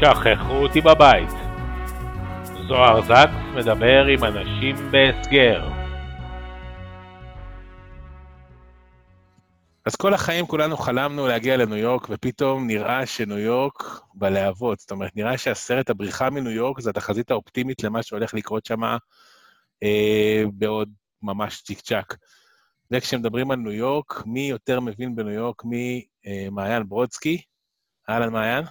שכחו אותי בבית. זוהר זקס מדבר עם אנשים בהסגר. אז כל החיים כולנו חלמנו להגיע לניו יורק, ופתאום נראה שניו יורק בלהבות. זאת אומרת, נראה שהסרט הבריחה מניו יורק זה התחזית האופטימית למה שהולך לקרות שם אה, בעוד ממש צ'יק צ'אק. וכשמדברים על ניו יורק, מי יותר מבין בניו יורק ממעיין ברודסקי? אהלן, מעיין.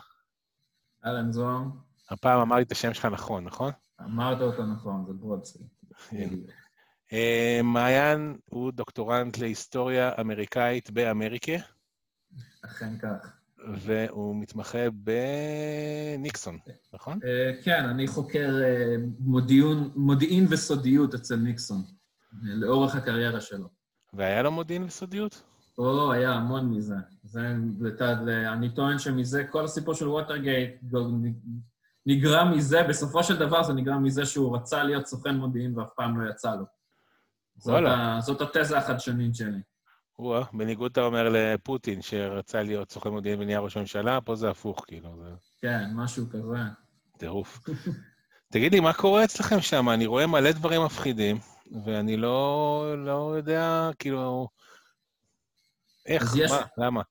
אהלן, זוהר. הפעם אמרתי את השם שלך נכון, נכון? אמרת אותו נכון, זה ברודסקי. אה, מעיין הוא דוקטורנט להיסטוריה אמריקאית באמריקה. אכן כך. והוא מתמחה בניקסון, נכון? אה, כן, אני חוקר אה, מודיעין וסודיות אצל ניקסון, לאורך הקריירה שלו. והיה לו מודיעין וסודיות? או, היה המון מזה. זה, אני טוען שמזה, כל הסיפור של ווטרגייט נגרם מזה, בסופו של דבר זה נגרם מזה שהוא רצה להיות סוכן מודיעין ואף פעם לא יצא לו. זאת, ה, זאת התזה החדשנית שלי. וואה, בניגוד אתה אומר לפוטין, שרצה להיות סוכן מודיעין ונהיה ראש הממשלה, פה זה הפוך, כאילו. זה... כן, משהו כזה. טירוף. תגיד לי, מה קורה אצלכם שם? אני רואה מלא דברים מפחידים, ואני לא, לא יודע, כאילו... איך? יש... מה? למה?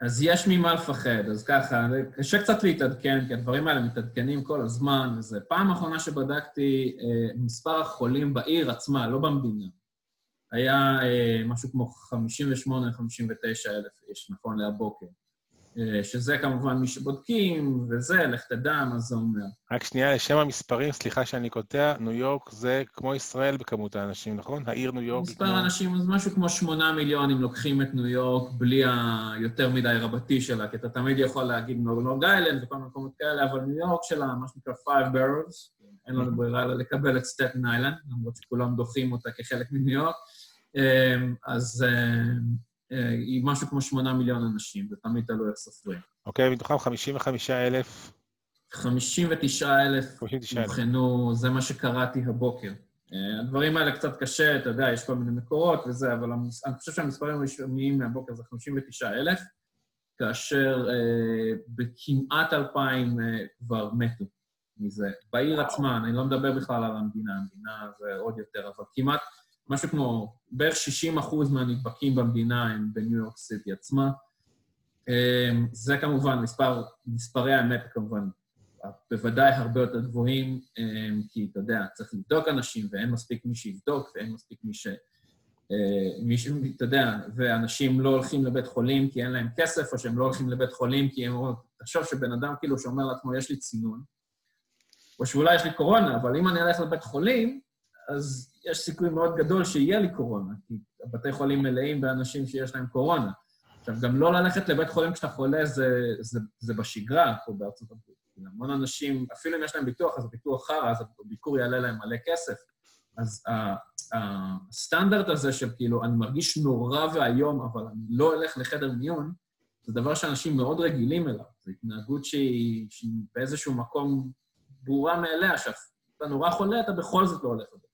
אז יש ממה לפחד, אז ככה, קשה קצת להתעדכן, כי הדברים האלה מתעדכנים כל הזמן, וזה פעם אחרונה שבדקתי אה, מספר החולים בעיר עצמה, לא במדינה. היה אה, משהו כמו 58-59 אלף איש, נכון להבוקר. אה, שזה כמובן מי שבודקים, וזה, לך תדע מה זה אומר. רק שנייה, לשם המספרים, סליחה שאני קוטע, ניו יורק זה כמו ישראל בכמות האנשים, נכון? העיר ניו יורק... מספר כמו... האנשים, זה משהו כמו שמונה מיליון אם לוקחים את ניו יורק בלי היותר מדי רבתי שלה, כי אתה תמיד יכול להגיד נורג איילנד וכל מקומות כאלה, אבל ניו יורק שלה, מה שנקרא Five Barrels, אין לנו ברירה אלא לקבל את סטטן איילנד, למרות שכולם דוחים אותה כחלק מניו יורק. אה, אז אה, היא משהו כמו שמונה מיליון אנשים, זה תמיד תלוי איך סופרים. אוקיי, מתוכם 55 אלף... 59 אלף נבחנו, זה מה שקראתי הבוקר. אה, הדברים האלה קצת קשה, אתה יודע, יש כל מיני מקורות וזה, אבל אני חושב שהמספרים הרשמיים מהבוקר זה 59 אלף, כאשר אה, בכמעט 2,000 אה, כבר מתו מזה. בעיר עצמה, אני לא מדבר בכלל על המדינה, המדינה זה עוד יותר, אבל כמעט משהו כמו בערך 60 אחוז מהנדבקים במדינה הם בניו יורק סיטי עצמה. אמ, זה כמובן, מספר, מספרי האמת כמובן בוודאי הרבה יותר גבוהים, אמ, כי אתה יודע, צריך לבדוק אנשים, ואין מספיק מי שיבדוק, ואין מספיק מי ש... אה, מישהו, אתה יודע, ואנשים לא הולכים לבית חולים כי אין להם כסף, או שהם לא הולכים לבית חולים כי הם אומרים, תחשוב שבן אדם כאילו שאומר לעצמו, יש לי צינון, או שאולי יש לי קורונה, אבל אם אני אלך לבית חולים, אז יש סיכוי מאוד גדול שיהיה לי קורונה, כי הבתי חולים מלאים באנשים שיש להם קורונה. עכשיו, גם לא ללכת לבית חולים כשאתה חולה זה, זה, זה בשגרה פה בארצות הברית. המון אנשים, אפילו אם יש להם ביטוח, אז הביטוח חרא, אז הביקור יעלה להם מלא כסף. אז הסטנדרט הזה של כאילו, אני מרגיש נורא ואיום, אבל אני לא אלך לחדר מיון, זה דבר שאנשים מאוד רגילים אליו. זו התנהגות שהיא, שהיא באיזשהו מקום ברורה מאליה, שאתה נורא חולה, אתה בכל זאת לא הולך לבית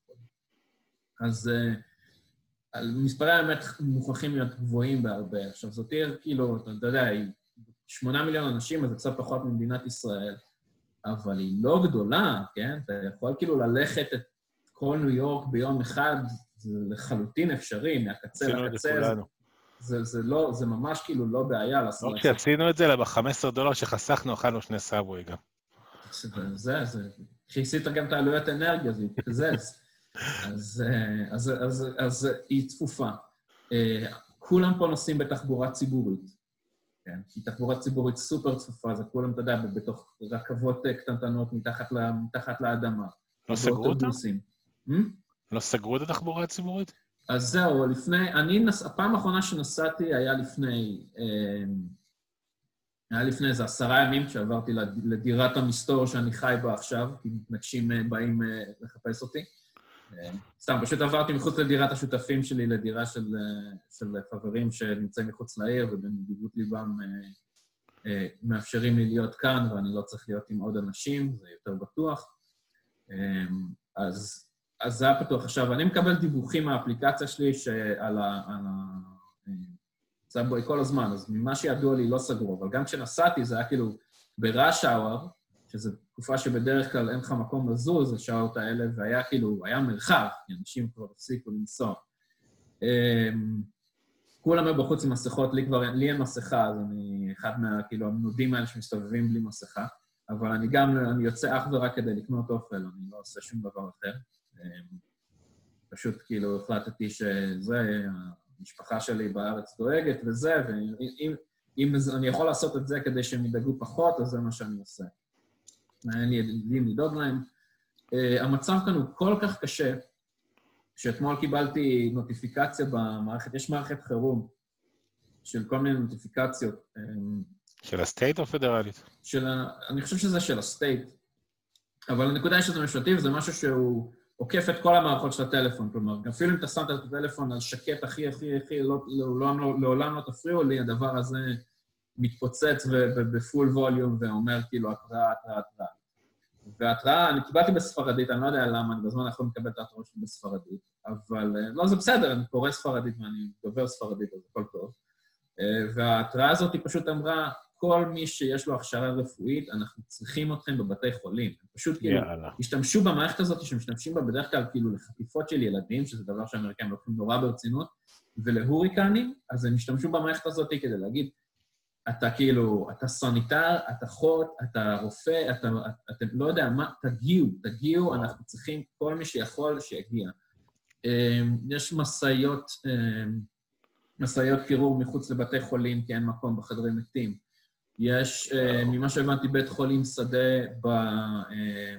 אז uh, מספרי האמת מוכרחים להיות גבוהים בהרבה. עכשיו, זאת עיר, כאילו, אתה יודע, היא שמונה מיליון אנשים, אז זה קצת פחות ממדינת ישראל, אבל היא לא גדולה, כן? אתה יכול כאילו ללכת את כל ניו יורק ביום אחד, זה לחלוטין אפשרי, מהקצה לקצה. זה, זה לא, זה ממש כאילו לא בעיה לעשות. לא כשעשינו את זה, אלא ב-15 דולר שחסכנו, אכלנו שני סאבווי גם. זה, זה, כיסית גם את העלויות אנרגיה, זה התקזז. אז, אה, אז, אז, אז היא צפופה. אה, כולם פה נוסעים בתחבורה ציבורית, כן? כי תחבורה ציבורית סופר צפופה, זה כולם, אתה יודע, בתוך רכבות אה, קטנטנות מתחת, לה, מתחת לאדמה. לא סגרו אותה? Hmm? לא סגרו את התחבורה הציבורית? אז זהו, לפני, אני, נס, הפעם האחרונה שנסעתי היה לפני, היה לפני איזה עשרה ימים, כשעברתי לדירת המסתור שאני חי בה עכשיו, כי מתנגשים באים לחפש אותי. סתם, פשוט עברתי מחוץ לדירת השותפים שלי לדירה של, של חברים שנמצאים מחוץ לעיר, ובנדיבות ליבם אה, אה, מאפשרים לי להיות כאן, ואני לא צריך להיות עם עוד אנשים, זה יותר בטוח. אה, אז, אז זה היה פתוח. עכשיו, אני מקבל דיווחים מהאפליקציה שלי שעל ה... על ה סאבווי כל הזמן, אז ממה שידוע לי לא סגרו, אבל גם כשנסעתי זה היה כאילו בראש האוור, שזו תקופה שבדרך כלל אין לך מקום לזוז, השעות האלה, והיה כאילו, היה מרחב, כי אנשים כבר הפסיקו לנסוע. אמ, כולם היו בחוץ עם מסכות, לי כבר, לי אין מסכה, אז אני אחד מה, כאילו, המנודים האלה שמסתובבים בלי מסכה, אבל אני גם, אני יוצא אך ורק כדי לקנות אוכל, אני לא עושה שום דבר אחר. אמ, פשוט כאילו החלטתי שזה, המשפחה שלי בארץ דואגת וזה, ואם אם אני יכול לעשות את זה כדי שהם ידאגו פחות, אז זה מה שאני עושה. אין לי ילדים לדאוג להם. Uh, המצב כאן הוא כל כך קשה, שאתמול קיבלתי נוטיפיקציה במערכת, יש מערכת חירום של כל מיני נוטיפיקציות. אה, של ה state או פדרלית? של ה... אני חושב שזה של ה state, אבל הנקודה היא שזה ממשלתי וזה משהו שהוא עוקף את כל המערכות של הטלפון, כלומר, אפילו אם אתה שמת את הטלפון על שקט הכי הכי הכי, לא, לעולם לא, לעולם לא תפריעו לי, הדבר הזה מתפוצץ בפול ווליום ואומר כאילו התראה, התראה, התראה. והתראה, אני קיבלתי בספרדית, אני לא יודע למה, אני בזמן האחרון מקבל את ההתראות שלי בספרדית, אבל לא, זה בסדר, אני קורא ספרדית ואני דובר ספרדית, אז הכל טוב. וההתראה הזאת היא פשוט אמרה, כל מי שיש לו הכשרה רפואית, אנחנו צריכים אתכם בבתי חולים. פשוט כאילו, השתמשו במערכת הזאת שמשתמשים בה בדרך כלל כאילו לחטיפות של ילדים, שזה דבר שהאמריקאים לוקחים נורא ברצינות, ולהוריקנים, אז הם השתמשו במערכת הזאת כדי להגיד, אתה כאילו, אתה סניטר, אתה חוט, אתה רופא, אתה, אתה לא יודע מה, תגיעו, תגיעו, אנחנו צריכים, כל מי שיכול, שיגיע. אמ, יש משאיות, אמ, משאיות קירור מחוץ לבתי חולים, כי אין מקום בחדרי מתים. יש, אה, ממה שהבנתי, בית חולים שדה ב... אה,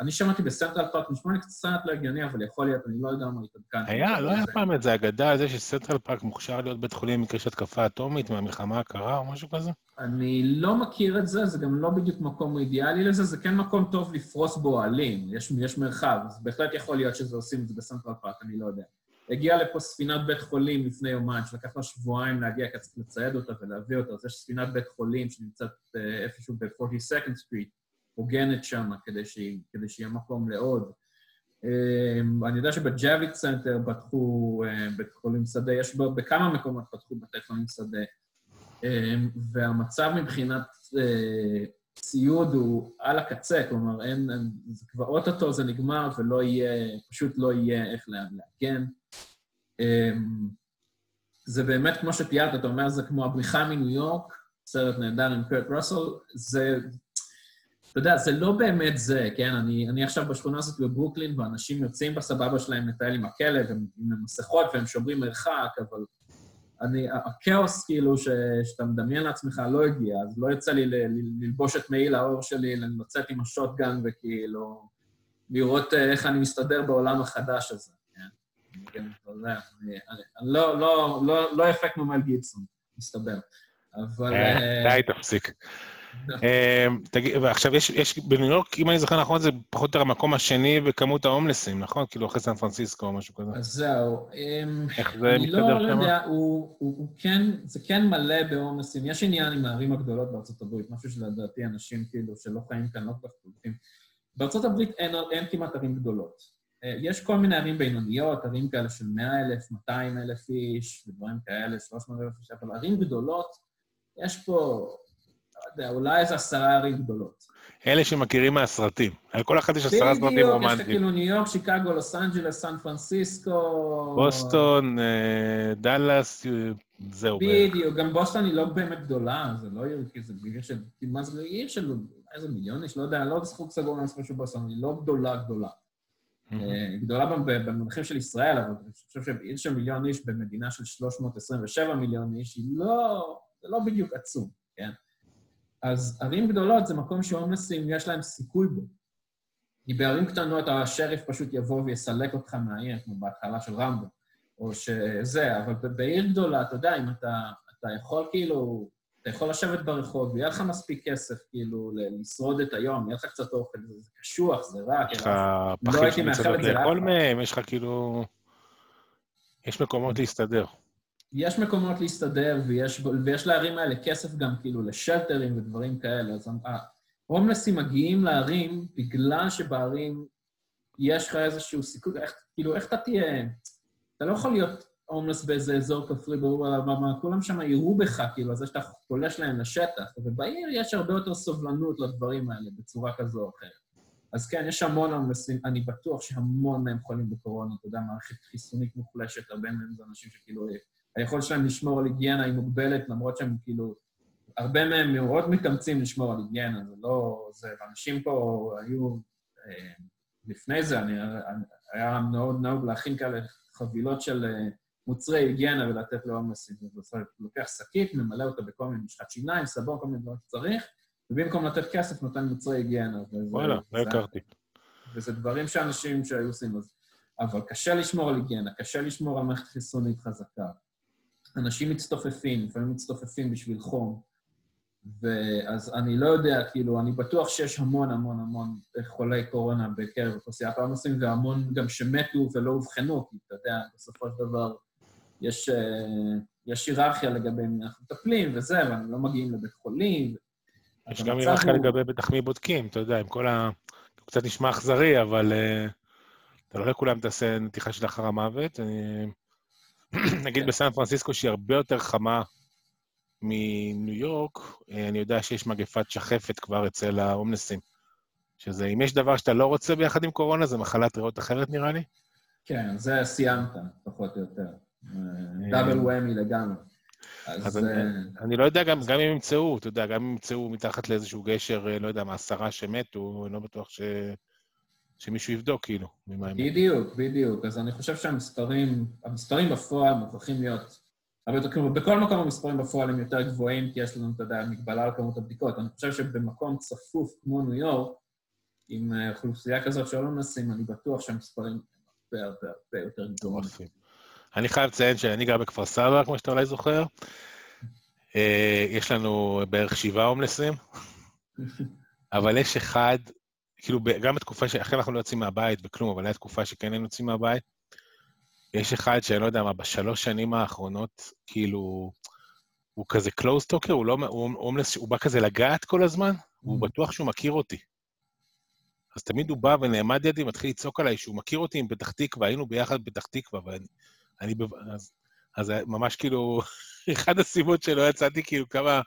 אני שמעתי בסנטרל פארק, נשמע לי קצת לא הגיוני, אבל יכול להיות, אני לא יודע מה התעדכן. היה, לא היה פעם איזה אגדה על זה שסנטרל פארק מוכשר להיות בית חולים במקרה של התקפה אטומית מהמלחמה הקרה או משהו כזה? אני לא מכיר את זה, זה גם לא בדיוק מקום אידיאלי לזה, זה כן מקום טוב לפרוס בו אוהלים, יש מרחב, אז בהחלט יכול להיות שזה עושים את זה בסנטרל פארק, אני לא יודע. הגיעה לפה ספינת בית חולים לפני יומיים, שלקח לה שבועיים להגיע, כי צריך לצייד אותה ולהביא אותה, אז יש ספינת בית חולים שנמצאת אה, איפשהו ב-42nd Street, הוגנב שם, כדי, כדי שיהיה מקום לעוד. אמ, אני יודע שבג'אביטס סנטר פתחו אה, בית חולים שדה, יש בו, בכמה מקומות פתחו בתי חולים שדה, והמצב מבחינת אה, ציוד הוא על הקצה, כלומר, אין, זה כבר אוטוטו זה נגמר ולא יהיה, פשוט לא יהיה איך להגן. אמ, זה באמת כמו שתיארת, אתה אומר, זה כמו הבריחה מניו יורק, סרט נהדר עם קרט רוסל, זה, אתה יודע, זה לא באמת זה, כן? אני, אני עכשיו בשכונה הזאת בברוקלין, ואנשים יוצאים בסבבה שלהם לטייל עם הכלב, הם עם מסכות והם שומרים מרחק, אבל אני, הכאוס כאילו ש, שאתה מדמיין לעצמך לא הגיע, אז לא יצא לי ל, ל, ללבוש את מעיל האור שלי, לצאת עם השוטגן וכאילו לראות אה, איך אני מסתדר בעולם החדש הזה. כן, אני לא, לא, לא, לא אפקט ממל גיבסון, מסתבר. אבל... אה, די, תפסיק. אמ, ועכשיו יש, יש בניו יורק, אם אני זוכר נכון, זה פחות או יותר המקום השני בכמות ההומלסים, נכון? כאילו אחרי סן פרנסיסקו או משהו כזה. אז זהו. אמ, איך זה מסתדר שם? אני לא יודע, הוא, כן, זה כן מלא בהומלסים. יש עניין עם הערים הגדולות בארצות הברית, משהו שלדעתי אנשים כאילו שלא חיים כאן לא כל כך קולטים. בארצות הברית אין, אין כמעט ערים גדולות. אה, יש כל מיני ערים בינוניות, ערים כאלה של 100 אלף, 200 אלף איש, ודברים כאלה, 300 אלף איש, אבל ערים גדולות, יש פה יודע, אולי איזה עשרה ערים גדולות. אלה שמכירים מהסרטים. על כל אחת יש עשרה סרטים רומנטיים. בדיוק, יש כאילו ניו יורק, שיקגו, לוס אנג'לס, סן פרנסיסקו... בוסטון, אה, דאלאס, זהו בערך. בדיוק, גם בוסטון היא לא באמת גדולה, זה לא עיר, כי זה עיר של... מה זה עיר של איזה מיליון איש? לא יודע, לא זכות סגור מהספר של בוסטון, היא לא גדולה גדולה. היא אה, גדולה במונחים של ישראל, אבל אני חושב שעיר של מיליון איש במדינה של 327 מיליון איש, היא לא... זה לא בדיוק עצום, כן? אז ערים גדולות זה מקום שהומלסים יש להם סיכוי בו. כי בערים קטנות השריף פשוט יבוא ויסלק אותך מהעיר, כמו בהתחלה של רמבו, או שזה, אבל בעיר גדולה, אתה יודע, אם אתה, אתה יכול כאילו, אתה יכול לשבת ברחוב, ויהיה לך מספיק כסף כאילו לשרוד את היום, יהיה לך קצת אוכל, זה קשוח, זה רע, יש לך לא פחים שמצוות לאכול מהם, יש לך כאילו... יש מקומות להסתדר. יש מקומות להסתדר, ויש, ויש לערים האלה כסף גם כאילו לשלטרים ודברים כאלה. אז ההומלסים מגיעים לערים בגלל שבערים יש לך איזשהו סיכוי, כאילו, איך אתה תהיה... אתה לא יכול להיות הומלס באיזה אזור כפרי ברור על הבמה, כולם שם יראו בך, כאילו, זה שאתה פולש להם לשטח, ובעיר יש הרבה יותר סובלנות לדברים האלה בצורה כזו או אחרת. אז כן, יש המון הומלסים, אני בטוח שהמון מהם חולים בקורונה, אתה יודע, מערכת חיסונית מוחלשת, הרבה מהם זה אנשים שכאילו, היכולת שלהם לשמור על היגיינה היא מוגבלת, למרות שהם כאילו, הרבה מהם מאוד מתאמצים לשמור על היגיינה, זה לא... זה, ואנשים פה היו... אה, לפני זה, אני, היה מאוד נהוג להכין כאלה חבילות של אה, מוצרי היגיינה ולתת לו עומסים. הוא לוקח שקית, ממלא אותה בכל מיני משחת שיניים, סבון, כל מיני דברים שצריך, ובמקום לתת כסף נותן מוצרי היגיינה. וואלה, לא הכרתי. וזה דברים שאנשים שהיו עושים. אז... אבל קשה לשמור על היגיינה, קשה לשמור על מערכת חיסונית חזקה. אנשים מצטופפים, לפעמים מצטופפים בשביל חום. ואז אני לא יודע, כאילו, אני בטוח שיש המון המון המון חולי קורונה בקרב אוכלוסיית העומסים, והמון גם שמתו ולא אובחנו, כי אתה יודע, בסופו של דבר יש, אה, יש היררכיה לגבי מי אנחנו מטפלים וזה, ואנחנו לא מגיעים לבית חולים. יש גם היררכיה הוא... לגבי בטח מי בודקים, אתה יודע, עם כל ה... קצת נשמע אכזרי, אבל uh, אתה לא לכולם תעשה נתיחה של אחר המוות. אני... נגיד. בסן פרנסיסקו, שהיא הרבה יותר חמה מניו יורק, אה, אני יודע שיש מגפת שחפת כבר אצל ההומלסים. שזה, אם יש דבר שאתה לא רוצה ביחד עם קורונה, זה מחלת ריאות אחרת, נראה לי. כן, זה סיימת, פחות או יותר. דאבל וואמי לגמרי. אז, אני, אה, אני לא יודע, גם, גם אם ימצאו, אתה יודע, גם אם ימצאו מתחת לאיזשהו גשר, אה, לא יודע, מעשרה שמתו, אני לא בטוח ש... שמישהו יבדוק, כאילו, ממה הם... בדיוק, בדיוק. אז אני חושב שהמספרים, המספרים בפועל מוכרחים להיות הרבה יותר, כלומר, בכל מקום המספרים בפועל הם יותר גבוהים, כי יש לנו, אתה יודע, מגבלה על כמות הבדיקות. אני חושב שבמקום צפוף כמו ניו יורק, עם אה, אוכלוסייה כזאת שלא נשים, אני בטוח שהמספרים הרבה הרבה הרבה יותר גדולים. אני חייב לציין שאני גר בכפר סבא, כמו שאתה אולי זוכר. אה, יש לנו בערך שבעה הומלסים, אבל יש אחד, כאילו, גם בתקופה שאחרי אנחנו לא יוצאים מהבית וכלום, אבל הייתה תקופה שכן היינו יוצאים מהבית, יש אחד שאני לא יודע מה, בשלוש שנים האחרונות, כאילו, הוא כזה קלוז טוקר, הוא לא, הוא הומלס, הוא בא כזה לגעת כל הזמן, והוא mm. בטוח שהוא מכיר אותי. אז תמיד הוא בא ונעמד לידי, מתחיל לצעוק עליי שהוא מכיר אותי עם פתח תקווה, היינו ביחד בפתח תקווה, ואני... אני, אז, אז ממש כאילו, אחת הסיבות שלא יצאתי כאילו כמה,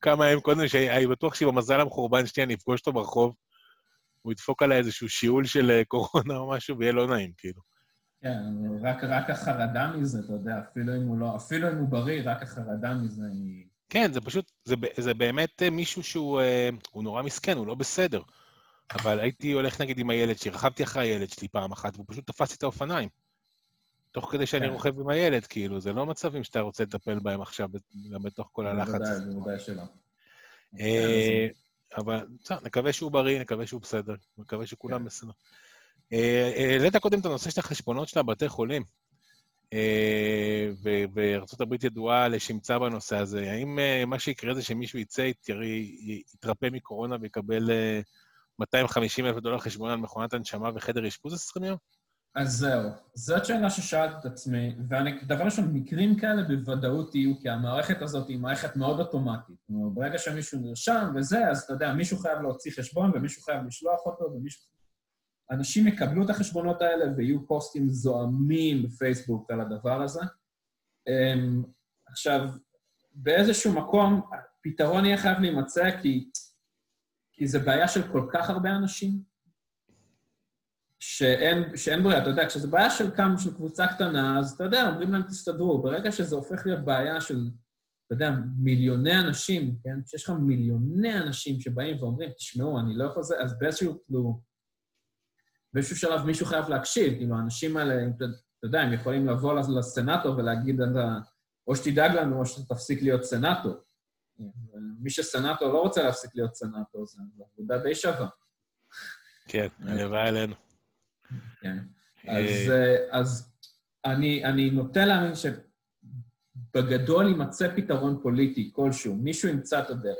כמה ימים קודם, שאני בטוח שבמזל המחורבן שלי אני אפגוש אותו ברחוב, הוא ידפוק עליי איזשהו שיעול של אה, קורונה או משהו, ויהיה לא נעים, כאילו. כן, רק, רק החרדה מזה, אתה יודע, אפילו אם הוא לא, אפילו אם הוא בריא, רק החרדה מזה היא... כן, זה פשוט, זה, זה באמת אה, מישהו שהוא אה, נורא מסכן, הוא לא בסדר. אבל הייתי הולך נגיד עם הילד שלי, רכבתי אחרי הילד שלי פעם אחת, והוא פשוט תפס לי את האופניים. תוך כדי שאני כן. רוכב עם הילד, כאילו, זה לא מצבים שאתה רוצה לטפל בהם עכשיו, גם בתוך כל הלחץ. בוודאי, בוודאי שלא. אה, אבל בסדר, נקווה שהוא בריא, נקווה שהוא בסדר, נקווה שכולם כן. בסדר. אה, העלית קודם את הנושא של החשבונות של הבתי חולים, אה, וארה"ב ידועה לשמצה בנושא הזה. האם אה, מה שיקרה זה שמישהו יצא, יתרפא מקורונה ויקבל 250 אלף דולר חשבון על מכונת הנשמה וחדר אשפוז 20 יום? אז זהו. זאת שאלה ששאלתי את עצמי, ודבר ראשון, מקרים כאלה בוודאות יהיו, כי המערכת הזאת היא מערכת מאוד אוטומטית. כלומר, ברגע שמישהו נרשם וזה, אז אתה יודע, מישהו חייב להוציא חשבון ומישהו חייב לשלוח אותו ומישהו... אנשים יקבלו את החשבונות האלה ויהיו פוסטים זועמים בפייסבוק על הדבר הזה. אמ, עכשיו, באיזשהו מקום, פתרון יהיה חייב להימצא כי, כי זה בעיה של כל כך הרבה אנשים, שאין, שאין ברירה. אתה יודע, כשזו בעיה של כמה, של קבוצה קטנה, אז אתה יודע, אומרים להם תסתדרו. ברגע שזה הופך להיות בעיה של, אתה יודע, מיליוני אנשים, כן? כשיש לך מיליוני אנשים שבאים ואומרים, תשמעו, אני לא יכול לזה, אז באיזשהו, כאילו, באיזשהו שלב מישהו חייב להקשיב, כאילו, האנשים האלה, אתה יודע, הם יכולים לבוא לסנאטור ולהגיד, או שתדאג לנו או שתפסיק להיות סנאטור. מי שסנאטור לא רוצה להפסיק להיות סנאטור, זו עבודה די שווה. כן, הלוואי עלינו. כן. אז, אה, אז אני, אני נוטה להאמין שבגדול יימצא פתרון פוליטי כלשהו, מישהו ימצא את הדרך.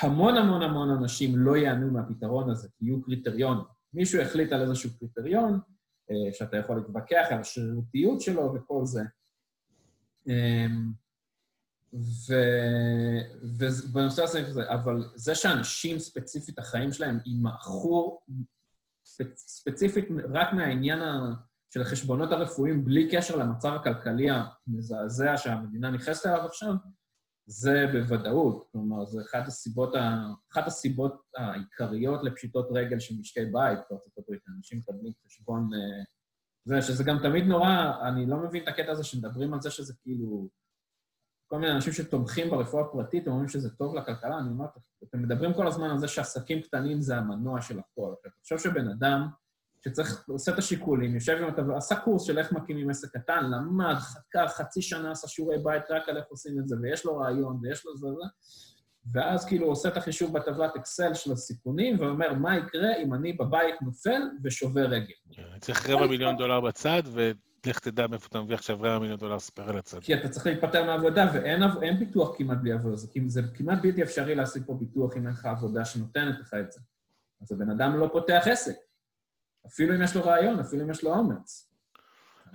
המון המון המון אנשים לא ייהנו מהפתרון הזה, כי יהיו קריטריונים. מישהו החליט על איזשהו קריטריון, אה, שאתה יכול להתווכח על השרירותיות שלו וכל זה. אמ, ובנושא הזה, אבל זה שאנשים ספציפית, החיים שלהם יימעכו ספציפית רק מהעניין של החשבונות הרפואיים בלי קשר למצב הכלכלי המזעזע שהמדינה נכנסת אליו עכשיו, זה בוודאות. כלומר, זה אחת הסיבות, ה... אחת הסיבות העיקריות לפשיטות רגל של משקי בית בארצות הברית. אנשים מקבלים חשבון... אה, זה, שזה גם תמיד נורא, אני לא מבין את הקטע הזה שמדברים על זה שזה כאילו... כל מיני אנשים שתומכים ברפואה הפרטית, הם אומרים שזה טוב לכלכלה, אני אומר, אתם מדברים כל הזמן על זה שעסקים קטנים זה המנוע של הכל. אתה חושב שבן אדם שצריך, עושה את השיקולים, יושב עם הטבלה, עשה קורס של איך מקימים עסק קטן, למד, חקר, חצי שנה עשה שיעורי בית רק על איך עושים את זה, ויש לו רעיון, ויש לו זה וזה, ואז כאילו עושה את החישוב בטבלת אקסל של הסיכונים, ואומר, מה יקרה אם אני בבית נופל ושובר רגל? צריך רבע מיליון דולר בצד, ולך תדע מאיפה אתה מביא עכשיו רבע מיליון דולר ספייר על הצד. כי אתה צריך להיפטר מהעבודה, ואין ביטוח כמעט בלי עבודה, זה כמעט בלתי אפשרי להשיג פה ביטוח אם אין לך עבודה שנותנת לך את זה. אז הבן אדם לא פותח עסק. אפילו אם יש לו רעיון, אפילו אם יש לו אומץ.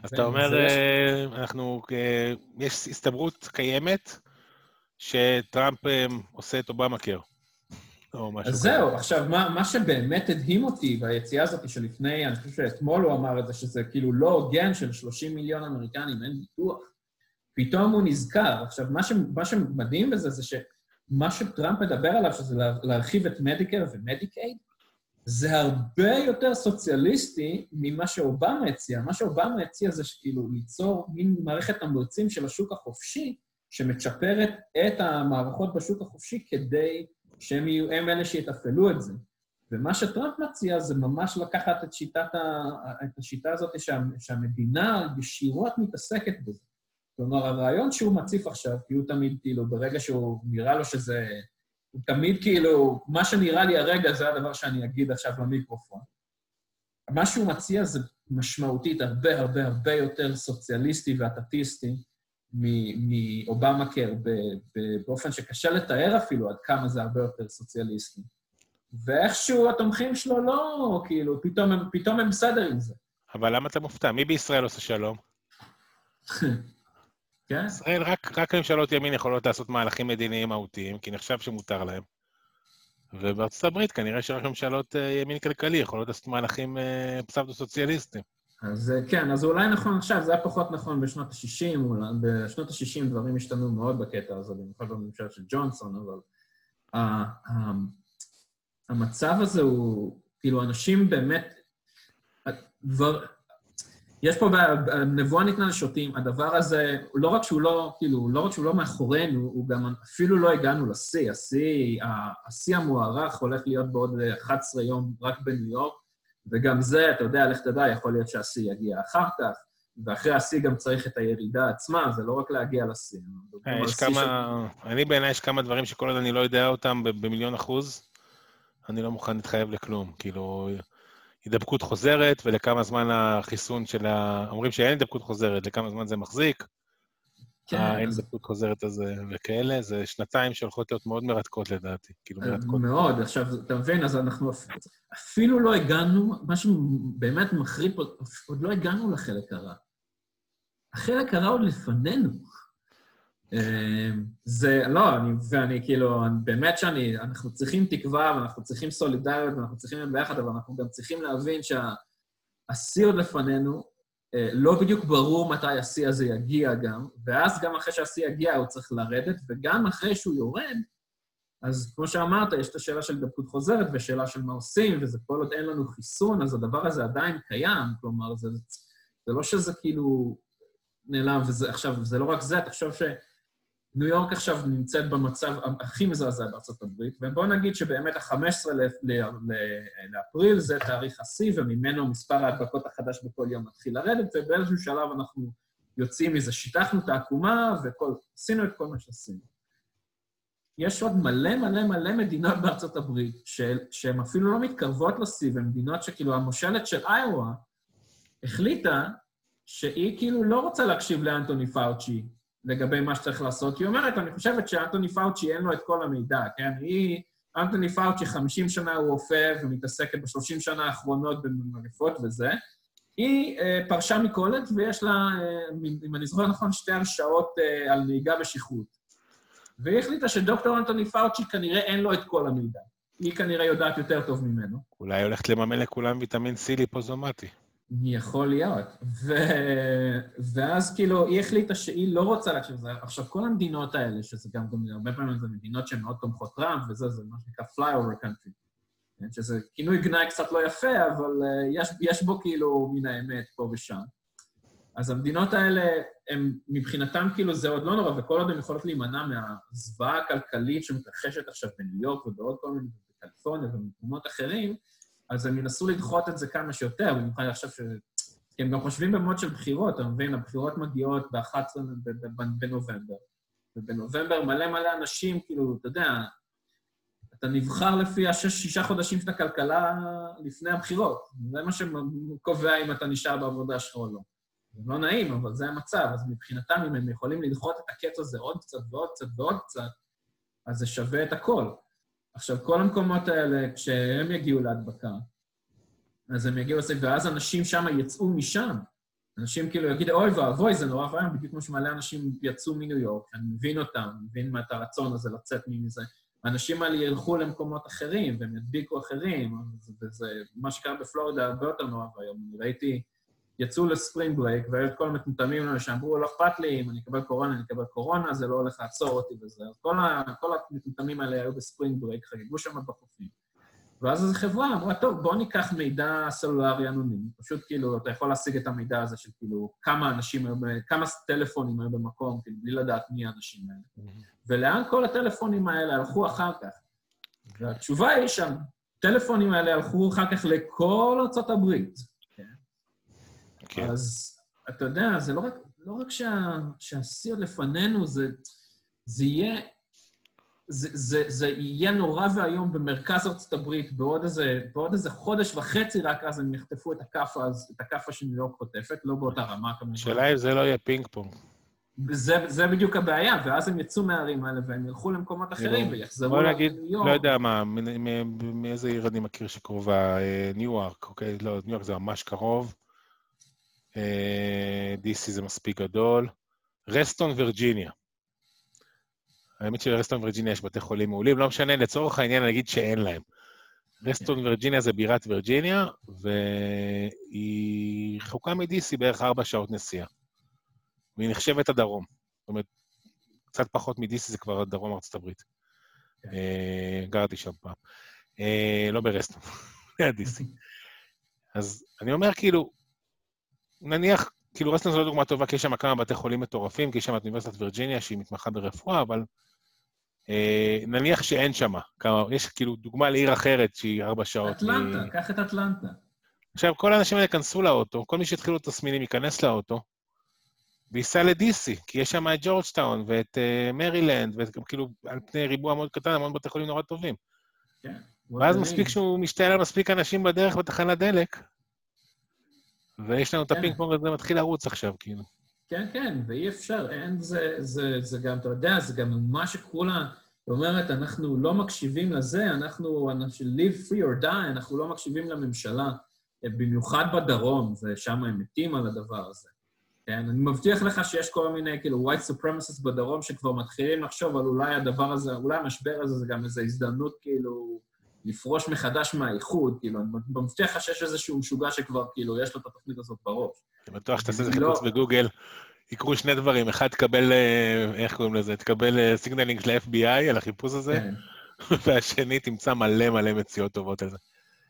אז אתה אומר, אה, אנחנו, אה, יש הסתברות קיימת שטראמפ אה, עושה את אובמה קר. אז זהו, עכשיו, מה, מה שבאמת הדהים אותי ביציאה הזאת שלפני, אני חושב שאתמול הוא אמר את זה, שזה כאילו לא הוגן של 30 מיליון אמריקנים, אין ביטוח. פתאום הוא נזכר. עכשיו, מה, ש, מה שמדהים בזה זה שמה שטראמפ מדבר עליו, שזה להרחיב את מדיקר ומדיקייד, זה הרבה יותר סוציאליסטי ממה שאובמה הציע. מה שאובמה הציע זה כאילו ליצור מין מערכת תמריצים של השוק החופשי, שמצ'פרת את המערכות בשוק החופשי כדי שהם יהיו הם אלה שיתפעלו את זה. ומה שטראמפ מציע זה ממש לקחת את, שיטת ה, את השיטה הזאת שה, שהמדינה ישירות מתעסקת בזה. כלומר, הרעיון שהוא מציף עכשיו, כי הוא תמיד, כאילו, ברגע שהוא נראה לו שזה הוא תמיד כאילו, מה שנראה לי הרגע זה הדבר שאני אגיד עכשיו למיקרופון. מה שהוא מציע זה משמעותית הרבה הרבה הרבה יותר סוציאליסטי ואטטיסטי מאובמה קר, באופן שקשה לתאר אפילו עד כמה זה הרבה יותר סוציאליסטי. ואיכשהו התומכים שלו לא, כאילו, פתאום הם, פתאום הם בסדר עם זה. אבל למה אתה מופתע? מי בישראל עושה שלום? כן. ישראל, רק, רק ממשלות ימין יכולות לעשות מהלכים מדיניים מהותיים, כי נחשב שמותר להם. ובארצות הברית כנראה שרק ממשלות אה, ימין כלכלי יכולות לעשות מהלכים אה, פסבדו-סוציאליסטיים. אז אה, כן, אז אולי נכון עכשיו, זה היה פחות נכון בשנות ה-60, בשנות ה-60 דברים השתנו מאוד בקטע הזה, במיוחד בממשלה של ג'ונסון, אבל המצב הזה הוא, כאילו, אנשים באמת, כבר, יש פה, נבואה ניתנה לשוטים, הדבר הזה, לא רק שהוא לא, כאילו, לא רק שהוא לא מאחורינו, הוא גם אפילו לא הגענו לשיא. השיא, השיא המוערך הולך להיות בעוד 11 יום רק בניו יורק, וגם זה, אתה יודע, לך תדע, יכול להיות שהשיא יגיע אחר כך, ואחרי השיא גם צריך את הירידה עצמה, זה לא רק להגיע לשיא. אה, יש כמה, אני בעיניי יש כמה דברים שכל עוד אני לא יודע אותם במיליון אחוז, אני לא מוכן להתחייב לכלום. כאילו, הידבקות חוזרת, ולכמה זמן החיסון של ה... אומרים שאין הידבקות חוזרת, לכמה זמן זה מחזיק. כן. האין הידבקות חוזרת הזה וכאלה, זה שנתיים שהולכות להיות מאוד מרתקות לדעתי, כאילו אה, מרתקות. מאוד, עכשיו, אתה מבין, אז אנחנו אפילו לא הגענו, מה שבאמת מחריד פה, עוד לא הגענו לחלק הרע. החלק הרע עוד לפנינו. אמ, זה, לא, אני, ואני כאילו, אני, באמת שאני, אנחנו צריכים תקווה ואנחנו צריכים סולידריות ואנחנו צריכים להיות ביחד, אבל אנחנו גם צריכים להבין שהשיא עוד לפנינו, אה, לא בדיוק ברור מתי השיא הזה יגיע גם, ואז גם אחרי שהשיא יגיע הוא צריך לרדת, וגם אחרי שהוא יורד, אז כמו שאמרת, יש את השאלה של דבקות חוזרת ושאלה של מה עושים, וזה כל עוד אין לנו חיסון, אז הדבר הזה עדיין קיים, כלומר, זה, זה לא שזה כאילו נעלם, וזה עכשיו, זה לא רק זה, תחשוב ש... ניו יורק עכשיו נמצאת במצב הכי מזעזע בארצות הברית, ובואו נגיד שבאמת ה-15 לאפריל זה תאריך השיא, וממנו מספר ההדבקות החדש בכל יום מתחיל לרדת, ובאיזשהו שלב אנחנו יוצאים מזה, שיטחנו את העקומה ועשינו את כל מה שעשינו. יש עוד מלא מלא מלא מדינות בארצות הברית שהן אפילו לא מתקרבות לשיא, והן מדינות שכאילו המושלת של איואה החליטה שהיא כאילו לא רוצה להקשיב לאנטוני פאוצ'י, לגבי מה שצריך לעשות. היא אומרת, אני חושבת שאנטוני פאוצ'י אין לו את כל המידע, כן? היא, אנטוני פאוצ'י 50 שנה הוא רופא ומתעסקת ב-30 שנה האחרונות במגפות וזה. היא אה, פרשה מקולג' ויש לה, אה, אם אני זוכר נכון, שתי הרשאות אה, על נהיגה בשכרות. והיא החליטה שדוקטור אנטוני פאוצ'י כנראה אין לו את כל המידע. היא כנראה יודעת יותר טוב ממנו. אולי הולכת לממן לכולם ויטמין C ליפוזומטי. יכול להיות. ו... ואז כאילו, היא החליטה שהיא לא רוצה להקשיב לזה. עכשיו, כל המדינות האלה, שזה גם, גם הרבה פעמים זה מדינות שהן מאוד תומכות טראמפ, וזה, זה מה שנקרא flyover country, כן? שזה כינוי גנאי קצת לא יפה, אבל uh, יש, יש בו כאילו מן האמת פה ושם. אז המדינות האלה, הם מבחינתם כאילו זה עוד לא נורא, וכל עוד הן יכולות להימנע מהזוועה הכלכלית שמתרחשת עכשיו בניו יורק ובעוד כל מיני, בקליפורניה ובמקומות אחרים, אז הם ינסו לדחות את זה כמה שיותר, במיוחד עכשיו ש... כי הם גם חושבים במוד של בחירות, אתה מבין? הבחירות מגיעות ב-11 בנובמבר. ובנובמבר מלא מלא אנשים, כאילו, אתה יודע, אתה נבחר לפי השישה חודשים של הכלכלה לפני הבחירות. זה מה שקובע אם אתה נשאר בעבודה שלך או לא. זה לא נעים, אבל זה המצב. אז מבחינתם, אם הם יכולים לדחות את הקץ הזה עוד קצת ועוד קצת ועוד קצת, אז זה שווה את הכל. עכשיו, כל המקומות האלה, כשהם יגיעו להדבקה, אז הם יגיעו לזה, ואז אנשים שם יצאו משם. אנשים כאילו יגידו, אוי ואבוי, זה נורא ואיום, בדיוק כמו שמלא אנשים יצאו מניו יורק, אני מבין אותם, מבין את הרצון הזה לצאת מזה. האנשים האלה ילכו למקומות אחרים, והם ידביקו אחרים, וזה, מה שקרה בפלורידה הרבה יותר נורא ואיום. ראיתי יצאו ל spring break, והיו את כל המטומטמים האלה שאמרו, לא אכפת לי, אם אני אקבל קורונה, אני אקבל קורונה, זה לא הולך לעצור אותי וזה. אז כל, ה, כל המטומטמים האלה היו ב spring break, חגגו שם בחופים. ואז איזו חברה אמרה, טוב, בואו ניקח מידע סלולרי אנונימי. פשוט כאילו, אתה יכול להשיג את המידע הזה של כאילו, כמה אנשים היו, כמה טלפונים היו במקום, כאילו, בלי לדעת מי האנשים האלה. ולאן כל הטלפונים האלה הלכו אחר כך? והתשובה היא שהטלפונים האלה הלכו אחר כך לכל ארצות הברית. כן. אז אתה יודע, זה לא רק, לא רק שה, שהשיא עוד לפנינו, זה, זה יהיה... זה, זה, זה יהיה נורא ואיום במרכז ארצות הברית בעוד איזה, בעוד איזה חודש וחצי, רק אז הם יחטפו את הכאפה, את הכאפה שניו יורק חוטפת, לא באותה רמה כמובן. השאלה אם זה לא יהיה פינג פונג. זה, זה בדיוק הבעיה, ואז הם יצאו מהערים האלה והם ילכו למקומות אחרים ויחזרו לניו יורק. לא יודע מה, מאיזה עיר אני מכיר שקרובה, אה, ניו יורק, אוקיי? לא, ניו יורק זה ממש קרוב. DC זה מספיק גדול. רסטון וירג'יניה. האמת שלרסטון וירג'יניה יש בתי חולים מעולים, לא משנה, לצורך העניין נגיד שאין להם. רסטון וירג'יניה זה בירת וירג'יניה, והיא רחוקה מ-DC בערך ארבע שעות נסיעה. והיא נחשבת הדרום. זאת אומרת, קצת פחות מ-DC זה כבר דרום ארצות הברית. אה, גרתי שם פעם. אה, לא ברסטון, ליד DC. אז אני אומר, כאילו, נניח, כאילו רסטון זו לא דוגמה טובה, כי יש שם כמה בתי חולים מטורפים, כי יש שם את אוניברסיטת וירג'יניה שהיא מתמחה ברפואה, אבל אה, נניח שאין שם כמה, יש כאילו דוגמה לעיר אחרת שהיא ארבע שעות. אטלנטה, מ... קח את אטלנטה. עכשיו, כל האנשים האלה ייכנסו לאוטו, כל מי שהתחילו תסמינים ייכנס לאוטו, וייסע ל-DC, כי יש שם את ג'ורג'טאון ואת uh, מרילנד, וכאילו על פני ריבוע מאוד קטן, המון בתי חולים נורא טובים. כן. ואז מספיק שהוא משתעל על מספיק אנשים בדרך בתחנת דלק, ויש לנו את כן. הפינג פונג הזה מתחיל לרוץ עכשיו, כאילו. כן, כן, ואי אפשר, אין זה, זה, זה גם, אתה יודע, זה גם מה שקולה אומרת, אנחנו לא מקשיבים לזה, אנחנו, אנחנו live free or die, אנחנו לא מקשיבים לממשלה, במיוחד בדרום, ושם הם מתים על הדבר הזה. כן, אני מבטיח לך שיש כל מיני, כאילו, white supremacists בדרום שכבר מתחילים לחשוב על אולי הדבר הזה, אולי המשבר הזה זה גם איזו הזדמנות, כאילו, לפרוש מחדש מהאיחוד, כאילו, אני מבטיח לך שיש איזשהו משוגע שכבר, כאילו, יש לו את התוכנית הזאת בראש. אני בטוח שתעשה איזה לא- חיפוש בגוגל, יקרו שני דברים, אחד, תקבל, אה, איך קוראים לזה? תקבל signaling של ה-FBI על החיפוש הזה, כן. והשני, תמצא מלא מלא מציאות טובות על זה.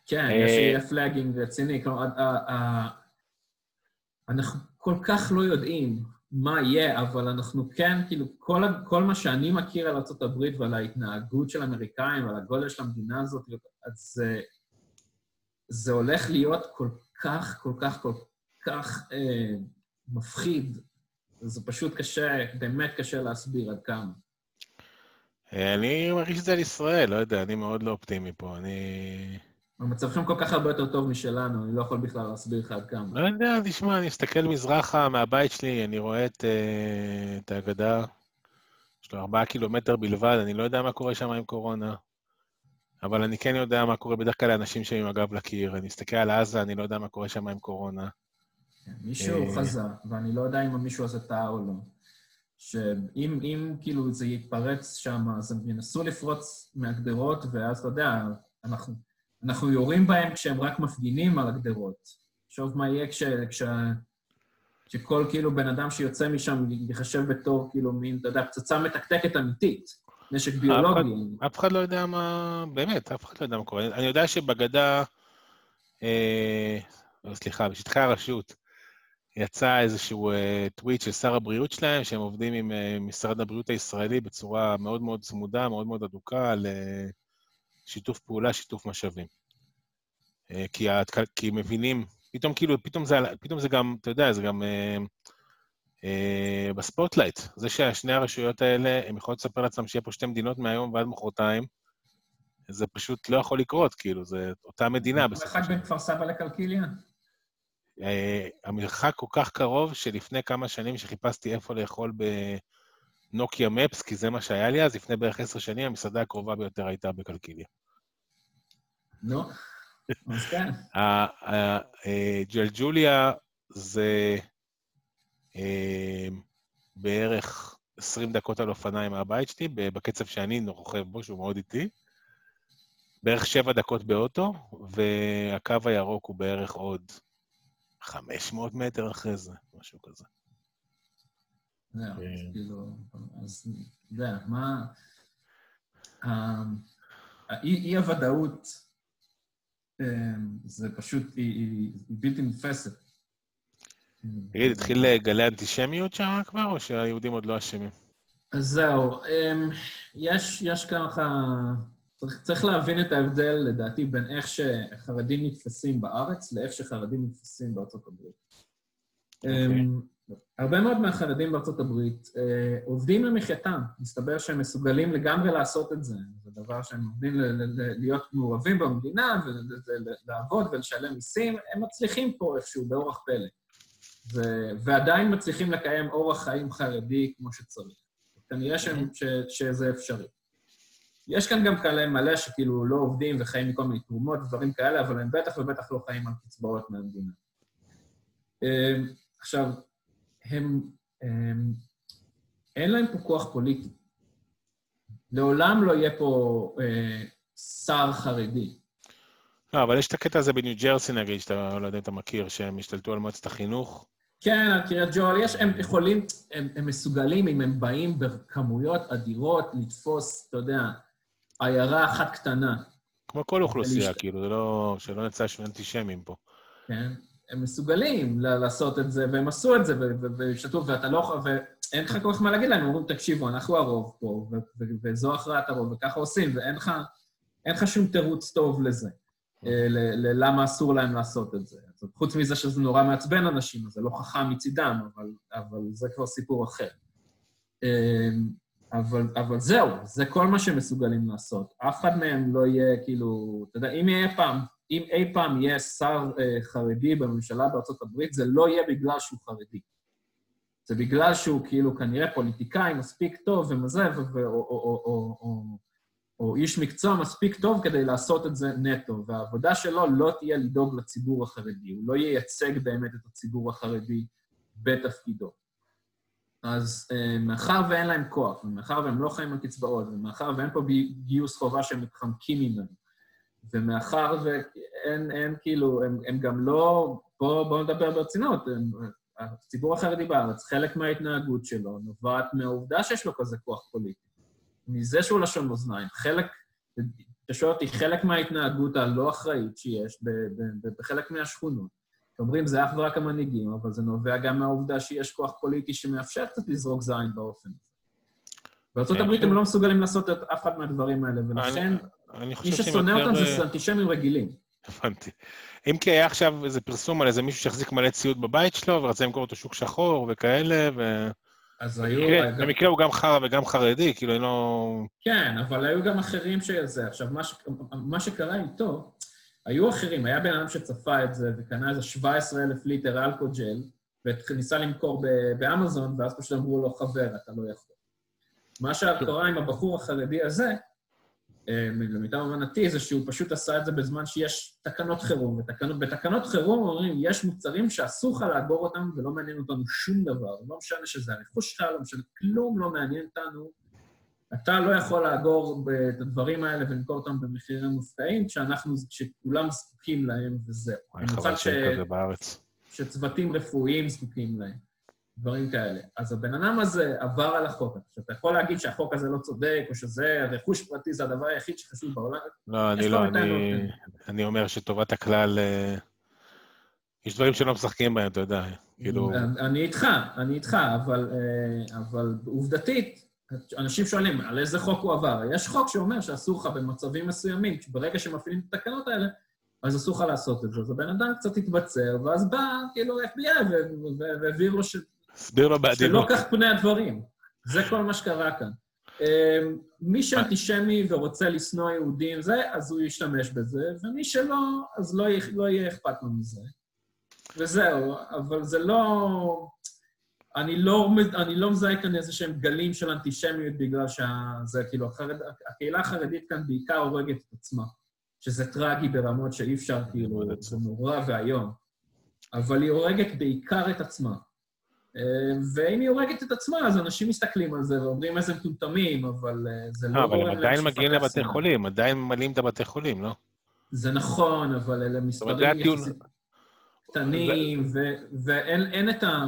כן, יש יהיה flagging רציני, כלומר, אנחנו כל כך לא יודעים מה יהיה, אבל אנחנו כן, כאילו, כל, כל מה שאני מכיר על ארה"ב ועל ההתנהגות של האמריקאים ועל הגודל של המדינה הזאת, אז זה, זה הולך להיות כל כך, כל כך, כל כך אה, מפחיד. זה פשוט קשה, באמת קשה להסביר עד כמה. אני מרגיש את זה על ישראל, לא יודע, אני מאוד לא אופטימי פה, אני... המצבכם כל כך הרבה יותר טוב משלנו, אני לא יכול בכלל להסביר לך עד כמה. לא יודע, תשמע, אני מסתכל מזרחה מהבית שלי, אני רואה את, uh, את האגדה, יש לו ארבעה קילומטר בלבד, אני לא יודע מה קורה שם עם קורונה, אבל אני כן יודע מה קורה בדרך כלל לאנשים שהם עם הגב לקיר. אני מסתכל על עזה, אני לא יודע מה קורה שם עם קורונה. כן, מישהו אה, חזה, ואני לא יודע אם המישהו הזה טעה או לא. שאם אם, כאילו זה יתפרץ שם, אז הם ינסו לפרוץ מהגדרות, ואז אתה יודע, אנחנו... אנחנו יורים בהם כשהם רק מפגינים על הגדרות. תחשוב מה יהיה כש... כש... שכל כאילו בן אדם שיוצא משם ייחשב בתור כאילו מין, אתה יודע, פצצה מתקתקת אמיתית, נשק ביולוגי. אף אחד לא יודע מה, באמת, אף אחד לא יודע מה קורה. אני יודע שבגדה, אה, סליחה, בשטחי הרשות, יצא איזשהו אה, טוויט של שר הבריאות שלהם, שהם עובדים עם אה, משרד הבריאות הישראלי בצורה מאוד מאוד צמודה, מאוד מאוד אדוקה, על אה, שיתוף פעולה, שיתוף משאבים. אה, כי, כי מבינים פתאום כאילו, פתאום זה, פתאום זה גם, אתה יודע, זה גם אה, אה, ב spotlight. זה ששני הרשויות האלה, הם יכולות לספר לעצמם שיהיה פה שתי מדינות מהיום ועד מחרתיים, זה פשוט לא יכול לקרות, כאילו, זה אותה מדינה. המרחק בין כפר סבא לקלקיליה? אה, המרחק כל כך קרוב, שלפני כמה שנים שחיפשתי איפה לאכול ב Nokia Maps, כי זה מה שהיה לי אז, לפני בערך עשר שנים, המסעדה הקרובה ביותר הייתה בקלקיליה. נו. כן. ג'לג'וליה זה אה, בערך 20 דקות על אופניים מהבית שלי, בקצב שאני רוכב בו, שהוא מאוד איטי. בערך 7 דקות באוטו, והקו הירוק הוא בערך עוד 500 מטר אחרי זה, משהו כזה. זהו, כן. כאילו, אז, אתה יודע, מה... האי-הוודאות אמ, זה פשוט, היא, בלתי נתפסת. תגיד, התחיל גלי אנטישמיות שם כבר, או שהיהודים עוד לא אשמים? אז זהו, אמ, יש, יש ככה... צריך, צריך להבין את ההבדל, לדעתי, בין איך שחרדים נתפסים בארץ לאיך שחרדים נתפסים בארצות הברית. Okay. אוקיי. הרבה מאוד מהחרדים בארצות הברית אה, עובדים למחייתם. מסתבר שהם מסוגלים לגמרי לעשות את זה. זה דבר שהם עובדים להיות מעורבים במדינה ולעבוד ולשלם מיסים. הם מצליחים פה איכשהו באורח פלא. ו- ועדיין מצליחים לקיים אורח חיים חרדי כמו שצריך. כנראה ש- ש- שזה אפשרי. יש כאן גם כאלה מלא שכאילו לא עובדים וחיים מכל מיני תרומות ודברים כאלה, אבל הם בטח ובטח לא חיים על קצבאות מהמדינה. אה, עכשיו, הם, הם, אין להם פה כוח פוליטי. לעולם לא יהיה פה אה, שר חרדי. לא, אבל יש את הקטע הזה בניו ג'רסי, נגיד, שאתה לא יודע אם אתה מכיר, שהם השתלטו על מועצת החינוך. כן, על קריית ג'ואל, יש, הם יכולים, הם, הם מסוגלים, אם הם באים בכמויות אדירות, לתפוס, אתה יודע, עיירה אחת קטנה. כמו כל אוכלוסייה, ולשת... כאילו, זה לא, שלא נצא שהם אנטישמים פה. כן, הם מסוגלים לעשות את זה, והם עשו את זה, והשתתפו, ואתה לא... ואין לך כל כך מה להגיד להם, הם אומרים, תקשיבו, אנחנו הרוב פה, וזו הכרעת הרוב, וככה עושים, ואין לך, לך שום תירוץ טוב לזה, אה, למה אסור להם לעשות את זה. חוץ מזה שזה נורא מעצבן אנשים, אז זה לא חכם מצידם, אבל, אבל זה כבר סיפור אחר. אה, אבל, אבל זהו, זה כל מה שהם מסוגלים לעשות. אף אחד מהם לא יהיה, כאילו, אתה יודע, אם יהיה פעם אם אי פעם יהיה שר אה, חרדי בממשלה בארצות הברית, זה לא יהיה בגלל שהוא חרדי. זה בגלל שהוא כאילו כנראה פוליטיקאי מספיק טוב ומזה, או, או, או, או, או, או איש מקצוע מספיק טוב כדי לעשות את זה נטו, והעבודה שלו לא תהיה לדאוג לציבור החרדי, הוא לא ייצג באמת את הציבור החרדי בתפקידו. אז אה, מאחר ואין להם כוח, ומאחר והם לא חיים על קצבאות, ומאחר ואין פה גיוס חובה שהם מתחמקים ממנו, ומאחר ואין, אין, כאילו, הם, הם גם לא... בואו בוא נדבר ברצינות, הם, הציבור החרדי בארץ, חלק מההתנהגות שלו נובעת מהעובדה שיש לו כזה כוח פוליטי. מזה שהוא לשון מאזניים. חלק, אתה שואל אותי, חלק מההתנהגות הלא אחראית שיש ב, ב, ב, בחלק מהשכונות, אומרים, זה אך ורק המנהיגים, אבל זה נובע גם מהעובדה שיש כוח פוליטי שמאפשר קצת לזרוק זין באופן הזה. בארה"ב הם לא מסוגלים לעשות את אף אחד מהדברים האלה, ולכן מי ששונא אותם זה אה, אנטישמים רגילים. הבנתי. אם כי היה עכשיו איזה פרסום על איזה מישהו שהחזיק מלא ציוד בבית שלו, ורצה למכור אותו שוק שחור וכאלה, ו... אז היו... במקרה הוא גם חרא וגם חרדי, כאילו, לא... כן, אבל היו גם אחרים שזה. עכשיו, מה, שקרה איתו, היו אחרים, היה בן אדם שצפה את זה וקנה איזה 17 אלף ליטר אלכוג'ל, וניסה למכור באמזון, ואז פשוט אמרו לו, חבר, אתה לא יכול. מה שקרה עם הבחור החרדי הזה, למיטב הבנתי, זה שהוא פשוט עשה את זה בזמן שיש תקנות חירום. ותקנות, בתקנות חירום אומרים, יש מוצרים שאסור לך לאגור אותם ולא מעניין אותנו שום דבר. לא משנה שזה הרכוש שלך, לא משנה, כלום לא מעניין אותנו. אתה לא יכול לאגור את הדברים האלה ולמכור אותם במחירים מופתעים, כשאנחנו, כשכולם זקוקים להם וזהו. במצב ש... שצוותים רפואיים זקוקים להם, דברים כאלה. אז הבן אדם הזה עבר על החוק. עכשיו, אתה יכול להגיד שהחוק הזה לא צודק, או שזה רכוש פרטי, זה הדבר היחיד שחשוב בעולם. לא, אני לא, אני, אני אומר שטובת הכלל... אה, יש דברים שלא משחקים בהם, אתה יודע, כאילו... אני איתך, אני איתך, אבל, אה, אבל עובדתית, אנשים שואלים, על איזה חוק הוא עבר? יש חוק שאומר שאסור לך במצבים מסוימים, ברגע שמפעילים את התקנות האלה, אז אסור לך לעשות את זה. אז הבן אדם קצת התבצר, ואז בא, כאילו, FBI, והעביר לו ש... הסביר לו בעדינות. שלא כך פני הדברים. זה כל מה שקרה כאן. אמ, מי שאנטישמי ורוצה לשנוא יהודים, זה, אז הוא ישתמש בזה, ומי שלא, אז לא, לא יהיה אכפת לו מזה. וזהו, אבל זה לא... אני לא, אני לא מזהה כאן איזה שהם גלים של אנטישמיות בגלל שזה, כאילו, החרד, הקהילה החרדית כאן בעיקר הורגת את עצמה, שזה טרגי ברמות שאי אפשר, כאילו, זה נורא ואיום. אבל היא הורגת בעיקר את עצמה. אה, ואם היא הורגת את עצמה, אז אנשים מסתכלים על זה ואומרים איזה מטומטמים, אבל אה, זה לא... אבל הם עדיין מגיעים לבתי חולים, עדיין ממלאים את הבתי חולים, לא? זה נכון, אבל אלה מספרים יחסית קטנים, ואין את ה...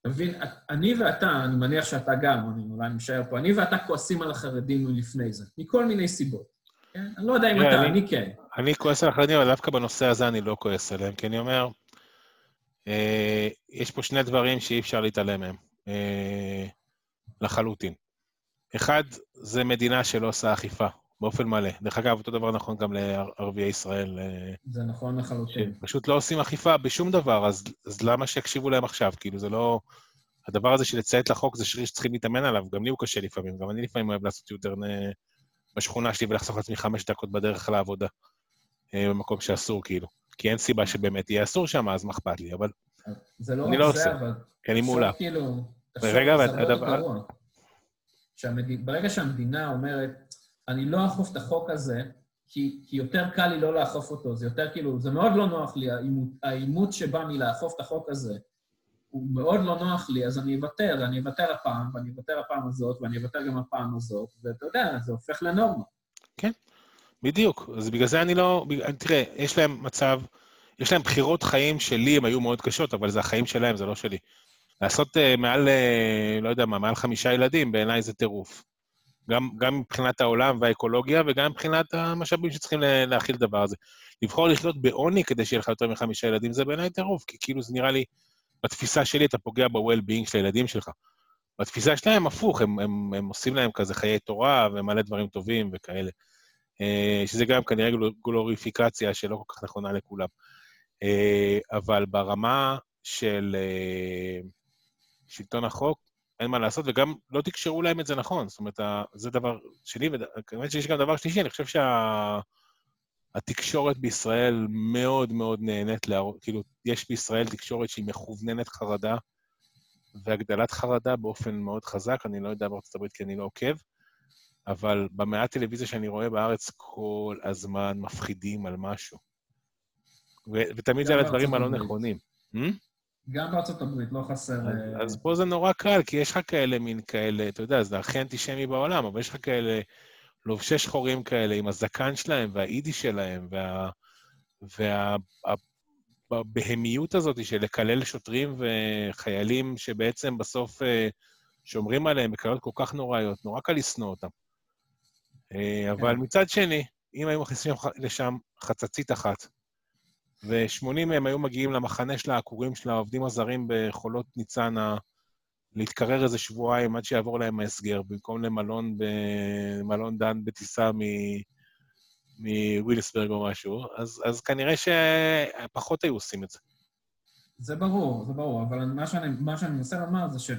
אתה מבין, אני ואתה, אני מניח שאתה גם, אני אולי משער פה, אני ואתה כועסים על החרדים מלפני זה, מכל מיני סיבות. כן? אני לא יודע אם אתה, אני כן. אני כועס על החרדים, אבל דווקא בנושא הזה אני לא כועס עליהם, כי אני אומר, אה, יש פה שני דברים שאי אפשר להתעלם מהם, אה, לחלוטין. אחד, זה מדינה שלא עושה אכיפה. באופן מלא. דרך אגב, אותו דבר נכון גם לערביי ישראל. אה, זה נכון לחלוטין. פשוט לא עושים אכיפה בשום דבר, אז, אז למה שיקשיבו להם עכשיו? כאילו, זה לא... הדבר הזה של לציית לחוק זה שריר שצריכים להתאמן עליו, גם לי הוא קשה לפעמים, גם אני לפעמים אוהב לעשות יותר בשכונה שלי ולחסוך לעצמי חמש דקות בדרך לעבודה, אה, במקום שאסור, כאילו. כי אין סיבה שבאמת יהיה אסור שם, אז מה אכפת לי, אבל... זה לא רק זה, אבל... כי אני מעולה. כאילו... רגע, והדבר... ברגע שהמדינה אומרת, אני לא אאכוף את החוק הזה, כי, כי יותר קל לי לא לאכוף אותו, זה יותר כאילו, זה מאוד לא נוח לי, העימות שבא מלאכוף את החוק הזה, הוא מאוד לא נוח לי, אז אני אוותר, אני אוותר הפעם, ואני אוותר הפעם הזאת, ואני אוותר גם הפעם הזאת, ואתה יודע, זה הופך לנורמה. כן, בדיוק. אז בגלל זה אני לא... תראה, יש להם מצב, יש להם בחירות חיים שלי, הן היו מאוד קשות, אבל זה החיים שלהם, זה לא שלי. לעשות uh, מעל, uh, לא יודע מה, מעל חמישה ילדים, בעיניי זה טירוף. גם, גם מבחינת העולם והאקולוגיה וגם מבחינת המשאבים שצריכים להכיל את הדבר הזה. לבחור לחיות בעוני כדי שיהיה לך יותר מחמישה ילדים זה בעיניי טירוף, כי כאילו זה נראה לי, בתפיסה שלי אתה פוגע ב-well-being של הילדים שלך. בתפיסה שלהם הפוך, הם, הם, הם עושים להם כזה חיי תורה ומלא דברים טובים וכאלה. אה, שזה גם כנראה גלוריפיקציה שלא כל כך נכונה לכולם. אה, אבל ברמה של אה, שלטון החוק, אין מה לעשות, וגם לא תקשרו להם את זה נכון. זאת אומרת, זה דבר שני, וכמובן שיש גם דבר שלישי, אני חושב שהתקשורת שה... בישראל מאוד מאוד נהנית להראות, כאילו, יש בישראל תקשורת שהיא מכווננת חרדה והגדלת חרדה באופן מאוד חזק, אני לא יודע בארצות הברית כי אני לא עוקב, אבל במעט טלוויזיה שאני רואה בארץ כל הזמן מפחידים על משהו. ו- ותמיד זה על הדברים הלא נכונים. Hmm? גם בארצות הברית, לא חסר... אז, uh... אז פה זה נורא קל, כי יש לך כאלה מין כאלה, אתה יודע, זה הכי אנטישמי בעולם, אבל יש לך כאלה לובשי שחורים כאלה עם הזקן שלהם והאידי שלהם, וה... וה... הבהמיות הזאת של לקלל שוטרים וחיילים שבעצם בסוף אה, שומרים עליהם בקללות כל כך נוראיות, נורא קל לשנוא אותם. אה, אבל כן. מצד שני, אם היו מכניסים לשם חצצית אחת, ו-80 מהם היו מגיעים למחנה של העקורים של העובדים הזרים בחולות ניצנה, להתקרר איזה שבועיים עד שיעבור להם ההסגר, במקום למלון במלון דן בטיסה מווילסברג או משהו, אז, אז כנראה שפחות היו עושים את זה. זה ברור, זה ברור, אבל מה שאני, מה שאני מנסה לומר זה ש...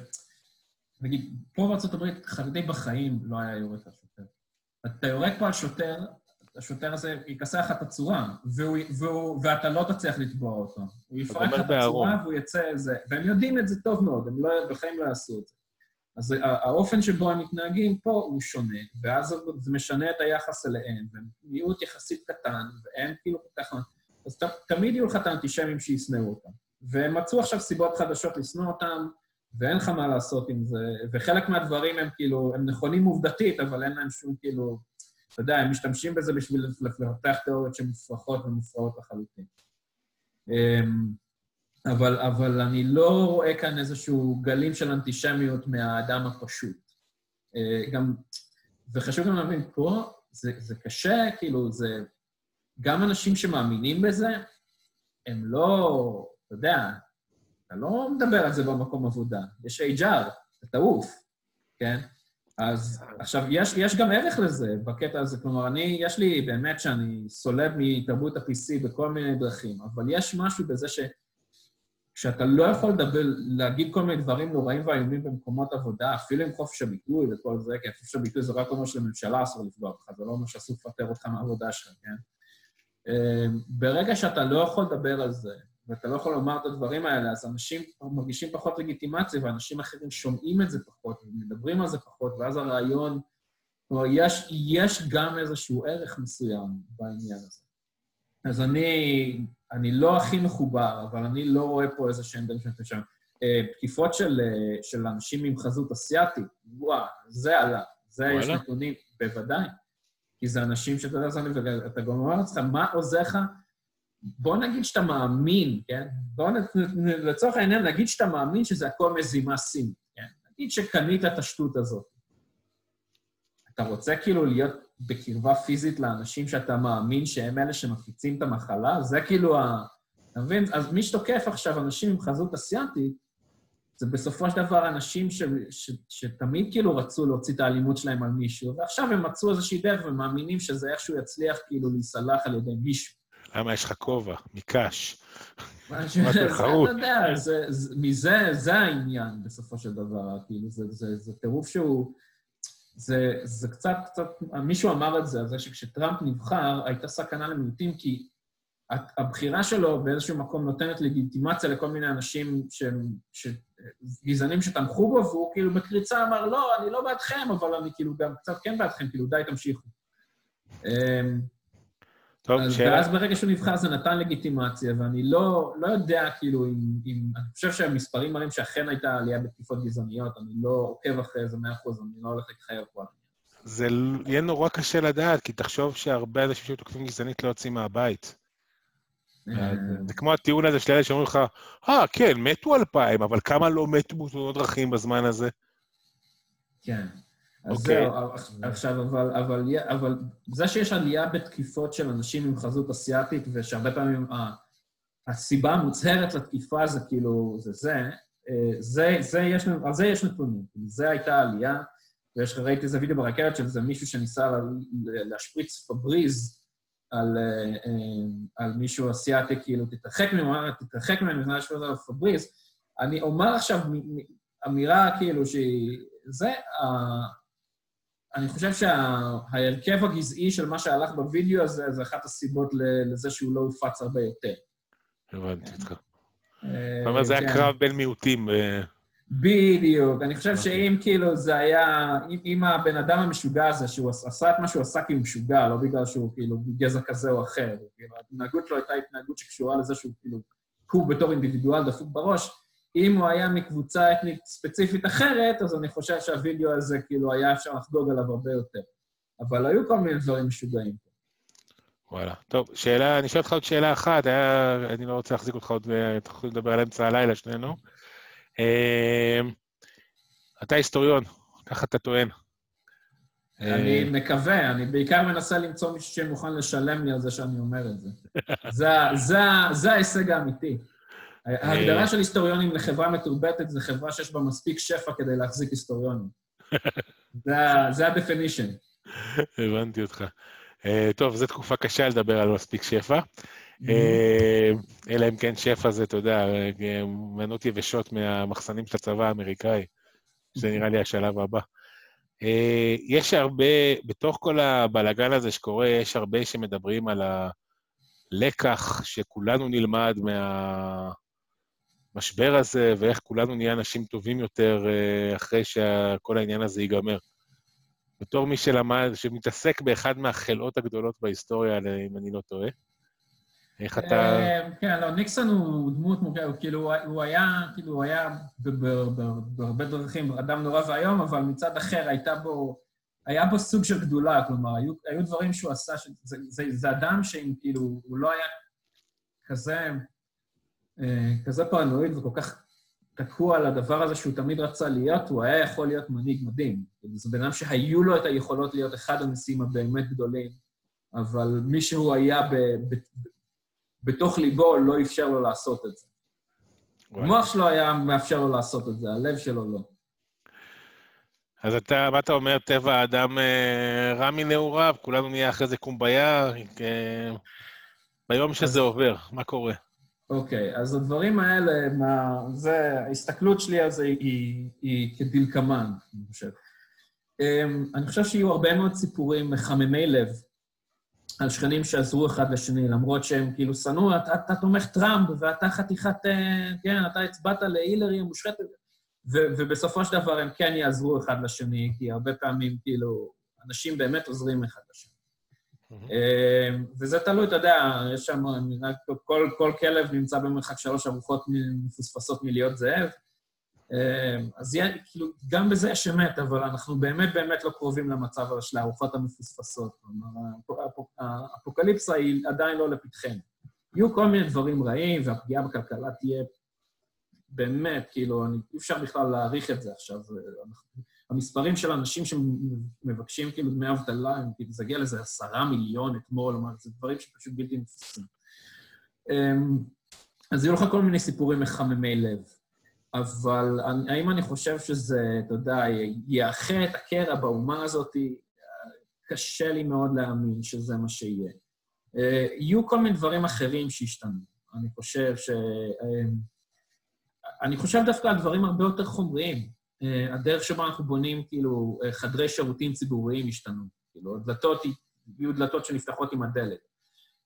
נגיד, פה בארה"ב חרדי בחיים לא היה על שוטר. אתה יורק פה על שוטר, השוטר הזה יכסח לך את הצורה, והוא, והוא, ואתה לא תצליח לתבוע אותו. הוא יפרק לך את הצורה והוא יצא איזה... והם יודעים את זה טוב מאוד, הם לא, בחיים לא יעשו את זה. אז האופן שבו הם מתנהגים פה הוא שונה, ואז זה משנה את היחס אליהם, והם מיעוט יחסית קטן, והם כאילו כל כך... אז ת, תמיד יהיו לך את האנטישמים שישנאו אותם. והם מצאו עכשיו סיבות חדשות לשנוא אותם, ואין לך מה לעשות עם זה, וחלק מהדברים הם כאילו, הם נכונים עובדתית, אבל אין להם שום כאילו, אתה יודע, הם משתמשים בזה בשביל לפתח תיאוריות שהן מופרכות ומופרעות לחלוטין. אמ, אבל, אבל אני לא רואה כאן איזשהו גלים של אנטישמיות מהאדם הפשוט. אה, גם, וחשוב גם להבין, פה זה, זה קשה, כאילו, זה... גם אנשים שמאמינים בזה, הם לא, אתה יודע, אתה לא מדבר על זה במקום עבודה. יש HR, אתה תעוף, כן? אז עכשיו, יש, יש גם ערך לזה בקטע הזה. כלומר, אני, יש לי, באמת שאני סולד מתרבות ה-PC בכל מיני דרכים, אבל יש משהו בזה ש... כשאתה לא יכול לדבר, להגיד כל מיני דברים נוראים ואיומים במקומות עבודה, אפילו עם חופש הביטוי וכל זה, כי חופש הביטוי זה רק אומר שלממשלה אסור לפגוע בך, זה לא אומר שאסור לפטר אותך מהעבודה שלך, כן? אמ, ברגע שאתה לא יכול לדבר על זה, ואתה לא יכול לומר את הדברים האלה, אז אנשים מרגישים פחות לגיטימציה, ואנשים אחרים שומעים את זה פחות, ומדברים על זה פחות, ואז הרעיון... כלומר, יש, יש גם איזשהו ערך מסוים בעניין הזה. אז אני, אני לא הכי מחובר, אבל אני לא רואה פה איזה שהם דברים שאתם שם. אה, תקיפות של, אה, של אנשים עם חזות אסיאתית, וואו, זה עלה. זה וואלה. יש נתונים, בוודאי. כי זה אנשים שאתה יודע, אתה גם אומר לעצמך, מה עוזר לך? בוא נגיד שאתה מאמין, כן? בוא נ... לצורך העניין, נגיד שאתה מאמין שזה הכל מזימה סינית, כן? נגיד שקנית את השטות הזאת. אתה רוצה כאילו להיות בקרבה פיזית לאנשים שאתה מאמין שהם אלה שמפיצים את המחלה? זה כאילו ה... אתה מבין? אז מי שתוקף עכשיו אנשים עם חזות אסיאתית, זה בסופו של דבר אנשים ש, ש, שתמיד כאילו רצו להוציא את האלימות שלהם על מישהו, ועכשיו הם מצאו איזושהי דרך ומאמינים שזה איכשהו יצליח כאילו להיסלח על ידי מישהו. למה יש לך כובע? מקש. משהו חרוט. אתה יודע, מזה, זה העניין בסופו של דבר, כאילו, זה טירוף שהוא... זה, זה קצת, קצת, מישהו אמר את זה, על זה שכשטראמפ נבחר, הייתה סכנה למיעוטים, כי הבחירה שלו באיזשהו מקום נותנת לגיטימציה לכל מיני אנשים שהם, ש, גזענים שתמכו בו, והוא כאילו בקריצה אמר, לא, אני לא בעדכם, אבל אני כאילו גם קצת כן בעדכם, כאילו, די, תמשיכו. טוב, אז, שאלה. ואז ברגע שהוא נבחר זה נתן לגיטימציה, ואני לא, לא יודע, כאילו, אם, אם... אני חושב שהמספרים מראים שאכן הייתה עלייה בתקיפות גזעניות, אני לא עוקב אחרי זה מאה אחוז, אני לא הולך להתחייב פה. זה יהיה נורא קשה לדעת, כי תחשוב שהרבה אנשים שתוקפים גזענית לא יוצאים מהבית. אה, זה כמו הטיעון הזה של אלה שאומרים לך, אה, כן, מתו אלפיים, אבל כמה לא מתו בתאונות דרכים בזמן הזה? כן. אז אוקיי. זהו, עכשיו, אבל, אבל, אבל זה שיש עלייה בתקיפות של אנשים עם חזות אסיאתית, ושהרבה פעמים הסיבה המוצהרת לתקיפה זה כאילו, זה זה, אה, זה, זה יש, על זה יש נתונים. זה הייתה עלייה, ויש, ראיתי איזה וידאו ברכבת של איזה מישהו שניסה להשפריץ פבריז על, אה, אה, על מישהו אסיאתי, כאילו, תתרחק ממנו, תתרחק ממנו, לפני להשפריץ על פבריז. אני אומר עכשיו אמירה כאילו שהיא... זה, אני חושב שההרכב הגזעי של מה שהלך בווידאו הזה, זה אחת הסיבות לזה שהוא לא הופץ הרבה יותר. הבנתי אותך. זאת אומרת, זה היה כן. קרב בין מיעוטים. אה. בדיוק. אני חושב אוקיי. שאם כאילו זה היה, אם הבן אדם המשוגע הזה, שהוא עשה את מה שהוא עשה כי הוא משוגע, לא בגלל שהוא כאילו גזע כזה או אחר, כאילו, ההתנהגות שלו הייתה התנהגות שקשורה לזה שהוא כאילו, הוא בתור אינדיבידואל דפוק בראש, אם הוא היה מקבוצה אתנית ספציפית אחרת, אז אני חושב שהווידאו הזה, כאילו, היה אפשר לחגוג עליו הרבה יותר. אבל היו כל מיני דברים משוגעים פה. וואלה. טוב, שאלה, אני שואל אותך עוד שאלה אחת, היה, אני לא רוצה להחזיק אותך עוד, אתה יכול לדבר על אמצע הלילה, שנינו. אמ, אתה היסטוריון, ככה אתה טוען. אני אמ, מקווה, אני בעיקר מנסה למצוא מישהו שמוכן לשלם לי על זה שאני אומר את זה. זה, זה, זה ההישג האמיתי. ההגדרה של היסטוריונים לחברה מתורבתת זה חברה שיש בה מספיק שפע כדי להחזיק היסטוריונים. זה ה-definition. הבנתי אותך. אה, טוב, זו תקופה קשה לדבר על מספיק שפע. אה, אלא אם כן שפע זה, אתה יודע, אה, מנות יבשות מהמחסנים של הצבא האמריקאי. זה נראה לי השלב הבא. יש הרבה, בתוך כל הבלגן הזה שקורה, יש הרבה שמדברים על הלקח שכולנו נלמד מה... המשבר הזה, ואיך כולנו נהיה אנשים טובים יותר אה, אחרי שכל העניין הזה ייגמר. בתור מי שלמד, שמתעסק באחד מהחלאות הגדולות בהיסטוריה, אם אני לא טועה, איך אתה... כן, לא, ניקסון הוא דמות מורכבת, כאילו, הוא היה, כאילו, הוא היה בהרבה דרכים אדם נורא ואיום, אבל מצד אחר הייתה בו, היה בו סוג של גדולה, כלומר, היו, דברים שהוא עשה, זה אדם שאם כאילו, הוא לא היה כזה, כזה פרנואיד וכל כך תקוע על הדבר הזה שהוא תמיד רצה להיות, הוא היה יכול להיות מנהיג מדהים. זה בן אדם שהיו לו את היכולות להיות אחד הנשיאים הבאמת גדולים, אבל מי שהוא היה ב, ב, בתוך ליבו לא אפשר לו לעשות את זה. המוח שלו היה מאפשר לו לעשות את זה, הלב שלו לא. אז אתה, מה אתה אומר, טבע האדם אה, רע מנעוריו, כולנו נהיה אחרי זה קומביה, אה, ביום שזה עובר, מה קורה? אוקיי, אז הדברים האלה, מה, זה, ההסתכלות שלי על זה היא, היא כדלקמן, אני חושב. אמ, אני חושב שיהיו הרבה מאוד סיפורים מחממי לב על שכנים שעזרו אחד לשני, למרות שהם כאילו שנאו, אתה, אתה תומך טראמפ, ואתה חתיכת, אה, כן, אתה הצבעת להילרי המושחתת, ובסופו של דבר הם כן יעזרו אחד לשני, כי הרבה פעמים, כאילו, אנשים באמת עוזרים אחד לשני. אמ, וזה תלוי, אתה יודע, יש שם, כל, כל כלב נמצא במרחק שלוש ארוחות מפוספסות מלהיות זאב. אמ, אז יהיה, כאילו, גם בזה יש אמת, אבל אנחנו באמת באמת לא קרובים למצב של הארוחות המפוספסות. כלומר, האפוקליפסה היא עדיין לא לפתחנו. יהיו כל מיני דברים רעים, והפגיעה בכלכלה תהיה באמת, כאילו, אי אפשר בכלל להעריך את זה עכשיו. אנחנו, המספרים של אנשים שמבקשים כאילו דמי אבטלה, הם כאילו, זה הגיע לאיזה עשרה מיליון אתמול, אומרת, זה דברים שפשוט בלתי נתפסים. אמ, אז יהיו לך כל מיני סיפורים מחממי לב. אבל האם אני חושב שזה, אתה יודע, יאחה את הקרע באומה הזאת? קשה לי מאוד להאמין שזה מה שיהיה. אה, יהיו כל מיני דברים אחרים שישתנו. אני חושב ש... אמ, אני חושב דווקא על דברים הרבה יותר חומריים. אה, הדרך שבה אנחנו בונים, כאילו, אה, חדרי שירותים ציבוריים השתנו. כאילו, הדלתות יהיו דלתות שנפתחות עם הדלת.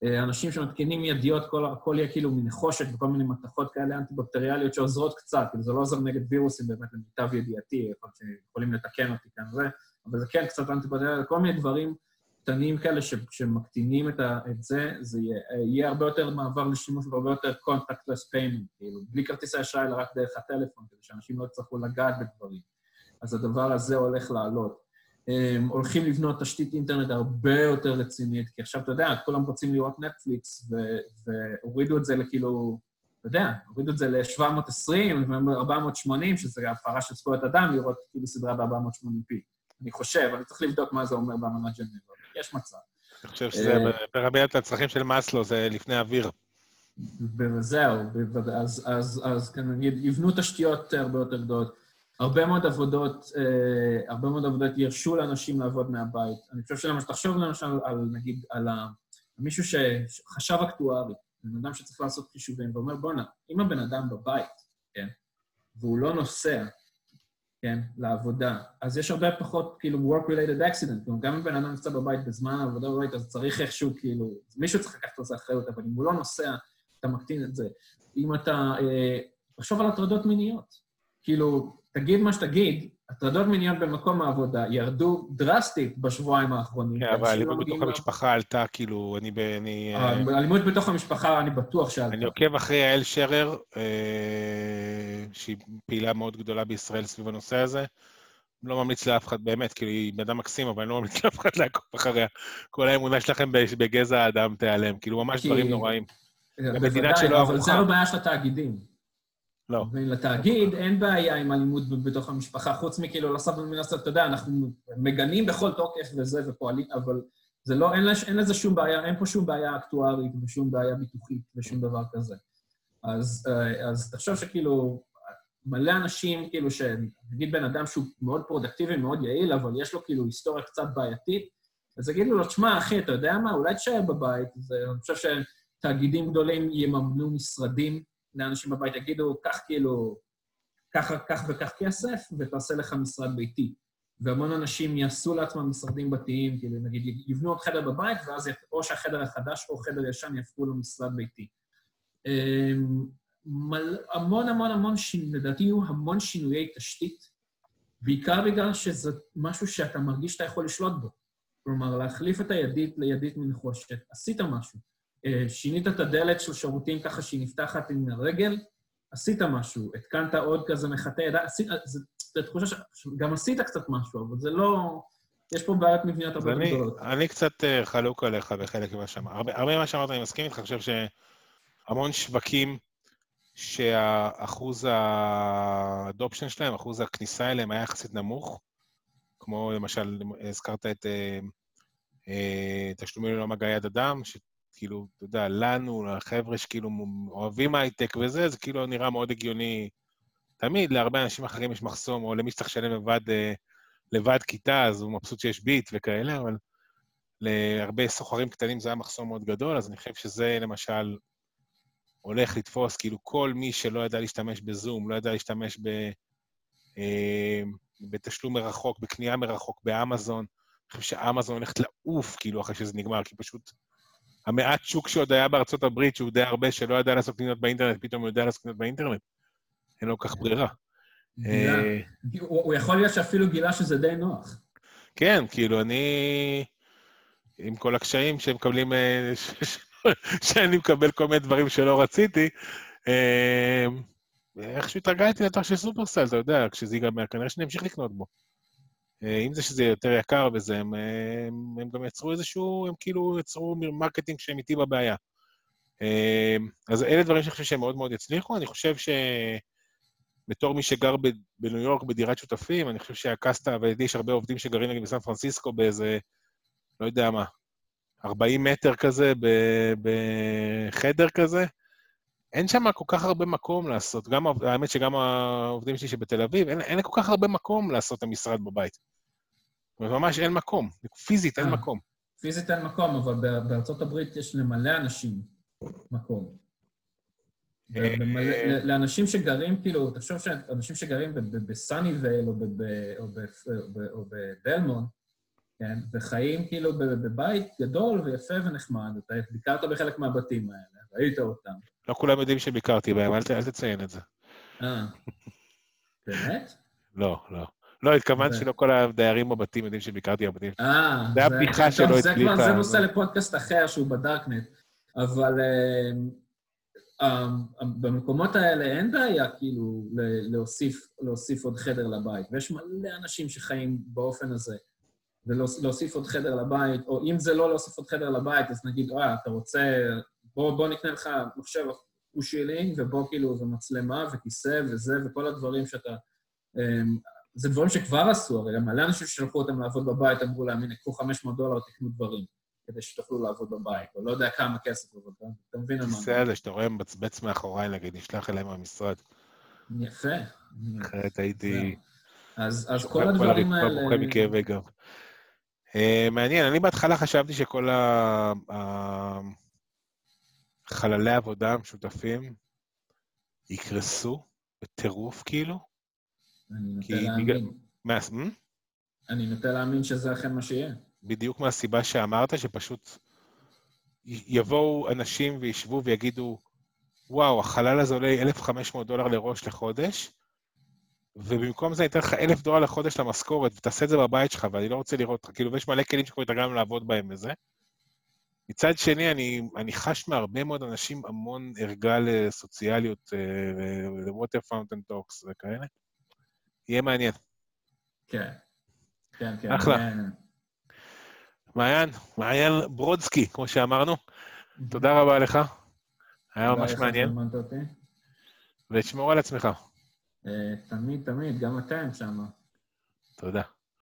אה, אנשים שמתקינים ידיות, כל, הכל יהיה כאילו מנחושת וכל מיני מתכות כאלה אנטי-בקטריאליות שעוזרות קצת, כאילו זה לא עוזר נגד וירוסים באמת למיטב ידיעתי, יכול להיות שיכולים לתקן אותי כאן זה, אבל זה כן קצת אנטי-בקטריאליות, כל מיני דברים קטנים כאלה ש, שמקטינים את, ה, את זה, זה יהיה, יהיה הרבה יותר מעבר לשימוש והרבה יותר contactless payment, כאילו, בלי כרטיסי אשראי, אלא רק דרך הטלפון, כדי שאנשים לא יצטרכו לגעת בדברים. אז הדבר הזה הולך לעלות. הם הולכים לבנות תשתית אינטרנט הרבה יותר רצינית, כי עכשיו, אתה יודע, כולם רוצים לראות נטפליקס, והורידו את זה לכאילו, אתה יודע, הורידו את זה ל-720 ו-480, שזה הפרה של זכויות אדם, לראות כאילו סדרה ב-480p. אני חושב, אני צריך לבדוק מה זה אומר באמנת ג'נבה. יש מצב. אני חושב שזה פירמידת הצרכים של מאסלו, זה לפני אוויר. וזהו, אז, אז, אז כן, נגיד, יבנו תשתיות הרבה יותר גדולות. הרבה מאוד עבודות, אה, הרבה מאוד עבודות ירשו לאנשים לעבוד מהבית. אני חושב שלמשל, תחשוב למשל על, נגיד, על מישהו שחשב אקטוארי, בן אדם שצריך לעשות חישובים, ואומר, בואנה, אם הבן אדם בבית, כן, והוא לא נוסע, כן, לעבודה. אז יש הרבה פחות, כאילו, work-related accident. כלומר, גם אם בן אדם נמצא בבית בזמן העבודה בבית, אז צריך איכשהו, כאילו, מישהו צריך לקחת על זה אחריות, אבל אם הוא לא נוסע, אתה מקטין את זה. אם אתה... אה, תחשוב על הטרדות מיניות. כאילו, תגיד מה שתגיד, הטרדות מיניות במקום העבודה ירדו דרסטית בשבועיים האחרונים. כן, אבל האלימות בתוך המשפחה עלתה, כאילו, אני... אני אה, האלימות בתוך המשפחה, אני בטוח שעלתה. אני עוקב אחרי יעל שרר, אה, שהיא פעילה מאוד גדולה בישראל סביב הנושא הזה. לא ממליץ לאף אחד, באמת, כאילו, היא בן אדם מקסים, אבל אני לא ממליץ לאף אחד לעקוב אחריה. כל האמונה שלכם בגזע האדם תיעלם, כאילו, ממש דברים נוראים. בוודאי, אבל זה לא בעיה של התאגידים. לא. ולתאגיד אין בעיה עם אלימות בתוך המשפחה, חוץ מכאילו לעשות מן הסתם, אתה יודע, אנחנו מגנים בכל תוקף וזה ופועלים, אבל זה לא, אין, אין לזה שום בעיה, אין פה שום בעיה אקטוארית ושום בעיה ביטוחית ושום דבר כזה. אז, אה, אז תחשוב שכאילו, מלא אנשים, כאילו, שנגיד בן אדם שהוא מאוד פרודקטיבי, מאוד יעיל, אבל יש לו כאילו היסטוריה קצת בעייתית, אז יגידו לו, תשמע, אחי, אתה יודע מה, אולי תשאר בבית. זה, אני חושב שתאגידים גדולים יממנו משרדים לאנשים בבית, יגידו, קח כאילו, קח, קח וכך כסף, ותעשה לך משרד ביתי. והמון אנשים יעשו לעצמם משרדים בתיים, כאילו, נגיד, יבנו עוד חדר בבית, ואז או שהחדר החדש או חדר ישן יהפכו למשרד ביתי. אמ, מל, המון המון המון, לדעתי יהיו המון שינויי תשתית, בעיקר בגלל שזה משהו שאתה מרגיש שאתה יכול לשלוט בו. כלומר, להחליף את הידית לידית מנחושת, עשית משהו. אה, שינית את הדלת של שירותים ככה שהיא נפתחת עם הרגל, עשית משהו, התקנת עוד כזה מחטא ידיים, זו תחושה שגם עשית קצת משהו, אבל זה לא... יש פה בעיות מבניות הרבה יותר גדולות. אני קצת אה, חלוק עליך בחלק ממה שאמרת. הרבה, הרבה ממה שאמרת אני מסכים איתך, אני חושב שהמון שווקים שהאחוז האדופשן שלהם, אחוז הכניסה אליהם היה יחסית נמוך, כמו למשל, הזכרת את אה, אה, תשלומים ללא מגע יד אדם, שכאילו, אתה יודע, לנו, לחבר'ה שכאילו אוהבים הייטק וזה, זה כאילו נראה מאוד הגיוני. תמיד להרבה אנשים אחרים יש מחסום, או למי שצריך לשלם לבד, אה, לבד כיתה, אז הוא מבסוט שיש ביט וכאלה, אבל להרבה סוחרים קטנים זה היה מחסום מאוד גדול, אז אני חושב שזה למשל הולך לתפוס, כאילו כל מי שלא ידע להשתמש בזום, לא ידע להשתמש ב, אה, בתשלום מרחוק, בקנייה מרחוק, באמזון, אני חושב שאמזון הולכת לעוף, כאילו, אחרי שזה נגמר, כי פשוט המעט שוק שעוד היה בארצות הברית, שהוא די הרבה, שלא ידע לעשות קניות באינטרנט, פתאום הוא יודע לעשות קניות באינטרנט. אין לו כך ברירה. אה, הוא יכול להיות שאפילו גילה שזה די נוח. כן, כאילו, אני... עם כל הקשיים שהם מקבלים, אה, שאני מקבל כל מיני דברים שלא רציתי, אה, איכשהו התרגלתי לתור של שופרסל, אתה יודע, כשזה ייגמר, כנראה שאני אמשיך לקנות בו. עם זה שזה יותר יקר וזה, הם, הם, הם גם יצרו איזשהו, הם כאילו יצרו marketing שהם איתי בבעיה. אז אלה דברים שאני חושב שהם מאוד מאוד יצליחו. אני חושב שבתור מי שגר בניו יורק בדירת שותפים, אני חושב שהקטסה, ולי יש הרבה עובדים שגרים נגיד בסן פרנסיסקו באיזה, לא יודע מה, 40 מטר כזה, בחדר כזה, אין שם כל כך הרבה מקום לעשות. גם, האמת שגם העובדים שלי שבתל אביב, אין, אין כל כך הרבה מקום לעשות את המשרד בבית. ממש אין מקום. פיזית אין אה, מקום. פיזית אין מקום, אבל בארצות הברית יש למלא אנשים מקום. אה, לאנשים שגרים, כאילו, תחשוב שאנשים שגרים בסאני וייל או בדלמון, כן, וחיים כאילו בבית גדול ויפה ונחמד, אתה ביקרת בחלק מהבתים האלה, ראית אותם. לא כולם יודעים שביקרתי בהם, אל תציין את זה. אה, באמת? לא, לא. לא, התכוונתי שלא כל הדיירים בבתים יודעים שביקרתי בבתים. אה, זה הבדיחה שלא הצליחה. זה נושא לפודקאסט אחר שהוא בדארקנט, אבל uh, uh, במקומות האלה אין בעיה כאילו להוסיף, עוד חדר לבית, ויש מלא אנשים שחיים באופן הזה. ולהוסיף עוד חדר לבית, או אם זה לא להוסיף עוד חדר לבית, אז נגיד, אה, אתה רוצה בוא, בוא נקנה לך מחשב אושילינג, ובוא כאילו, ומצלמה, וכיסא, וזה, וכל הדברים שאתה... זה דברים שכבר עשו, הרי מלא אנשים ששלחו אותם לעבוד בבית, אמרו להם, הנה, קחו 500 דולר, תקנו דברים, כדי שתוכלו לעבוד בבית, או לא יודע כמה כסף, אבל אתה מבין על מה. הזה שאתה רואה מבצבץ מאחוריי, נגיד, נשלח אליהם מהמשרד. יפה. אחרת הייתי... אז כל הדברים האלה... הרצפה מכאבי גב. אה, מעניין, אני בהתחלה חשבתי שכל ה... חללי עבודה המשותפים יקרסו בטירוף, כאילו? אני נוטה להאמין. מה... אני נוטה להאמין שזה אכן מה שיהיה. בדיוק מהסיבה שאמרת, שפשוט יבואו אנשים וישבו ויגידו, וואו, החלל הזה עולה 1,500 דולר לראש לחודש, ובמקום זה אני אתן לך 1,000 דולר לחודש למשכורת, ותעשה את זה בבית שלך, ואני לא רוצה לראות אותך, כאילו, ויש מלא כלים שכבר התרגלנו לעבוד בהם וזה. מצד שני, אני, אני חש מהרבה מאוד אנשים המון ערגה לסוציאליות, ל-water fountain talks וכאלה. יהיה מעניין. כן, כן, כן. אחלה. מעיין, מעיין ברודסקי, כמו שאמרנו. תודה רבה לך. היה ממש מעניין. ותשמור על עצמך. אה, תמיד, תמיד, גם אתם שם. תודה.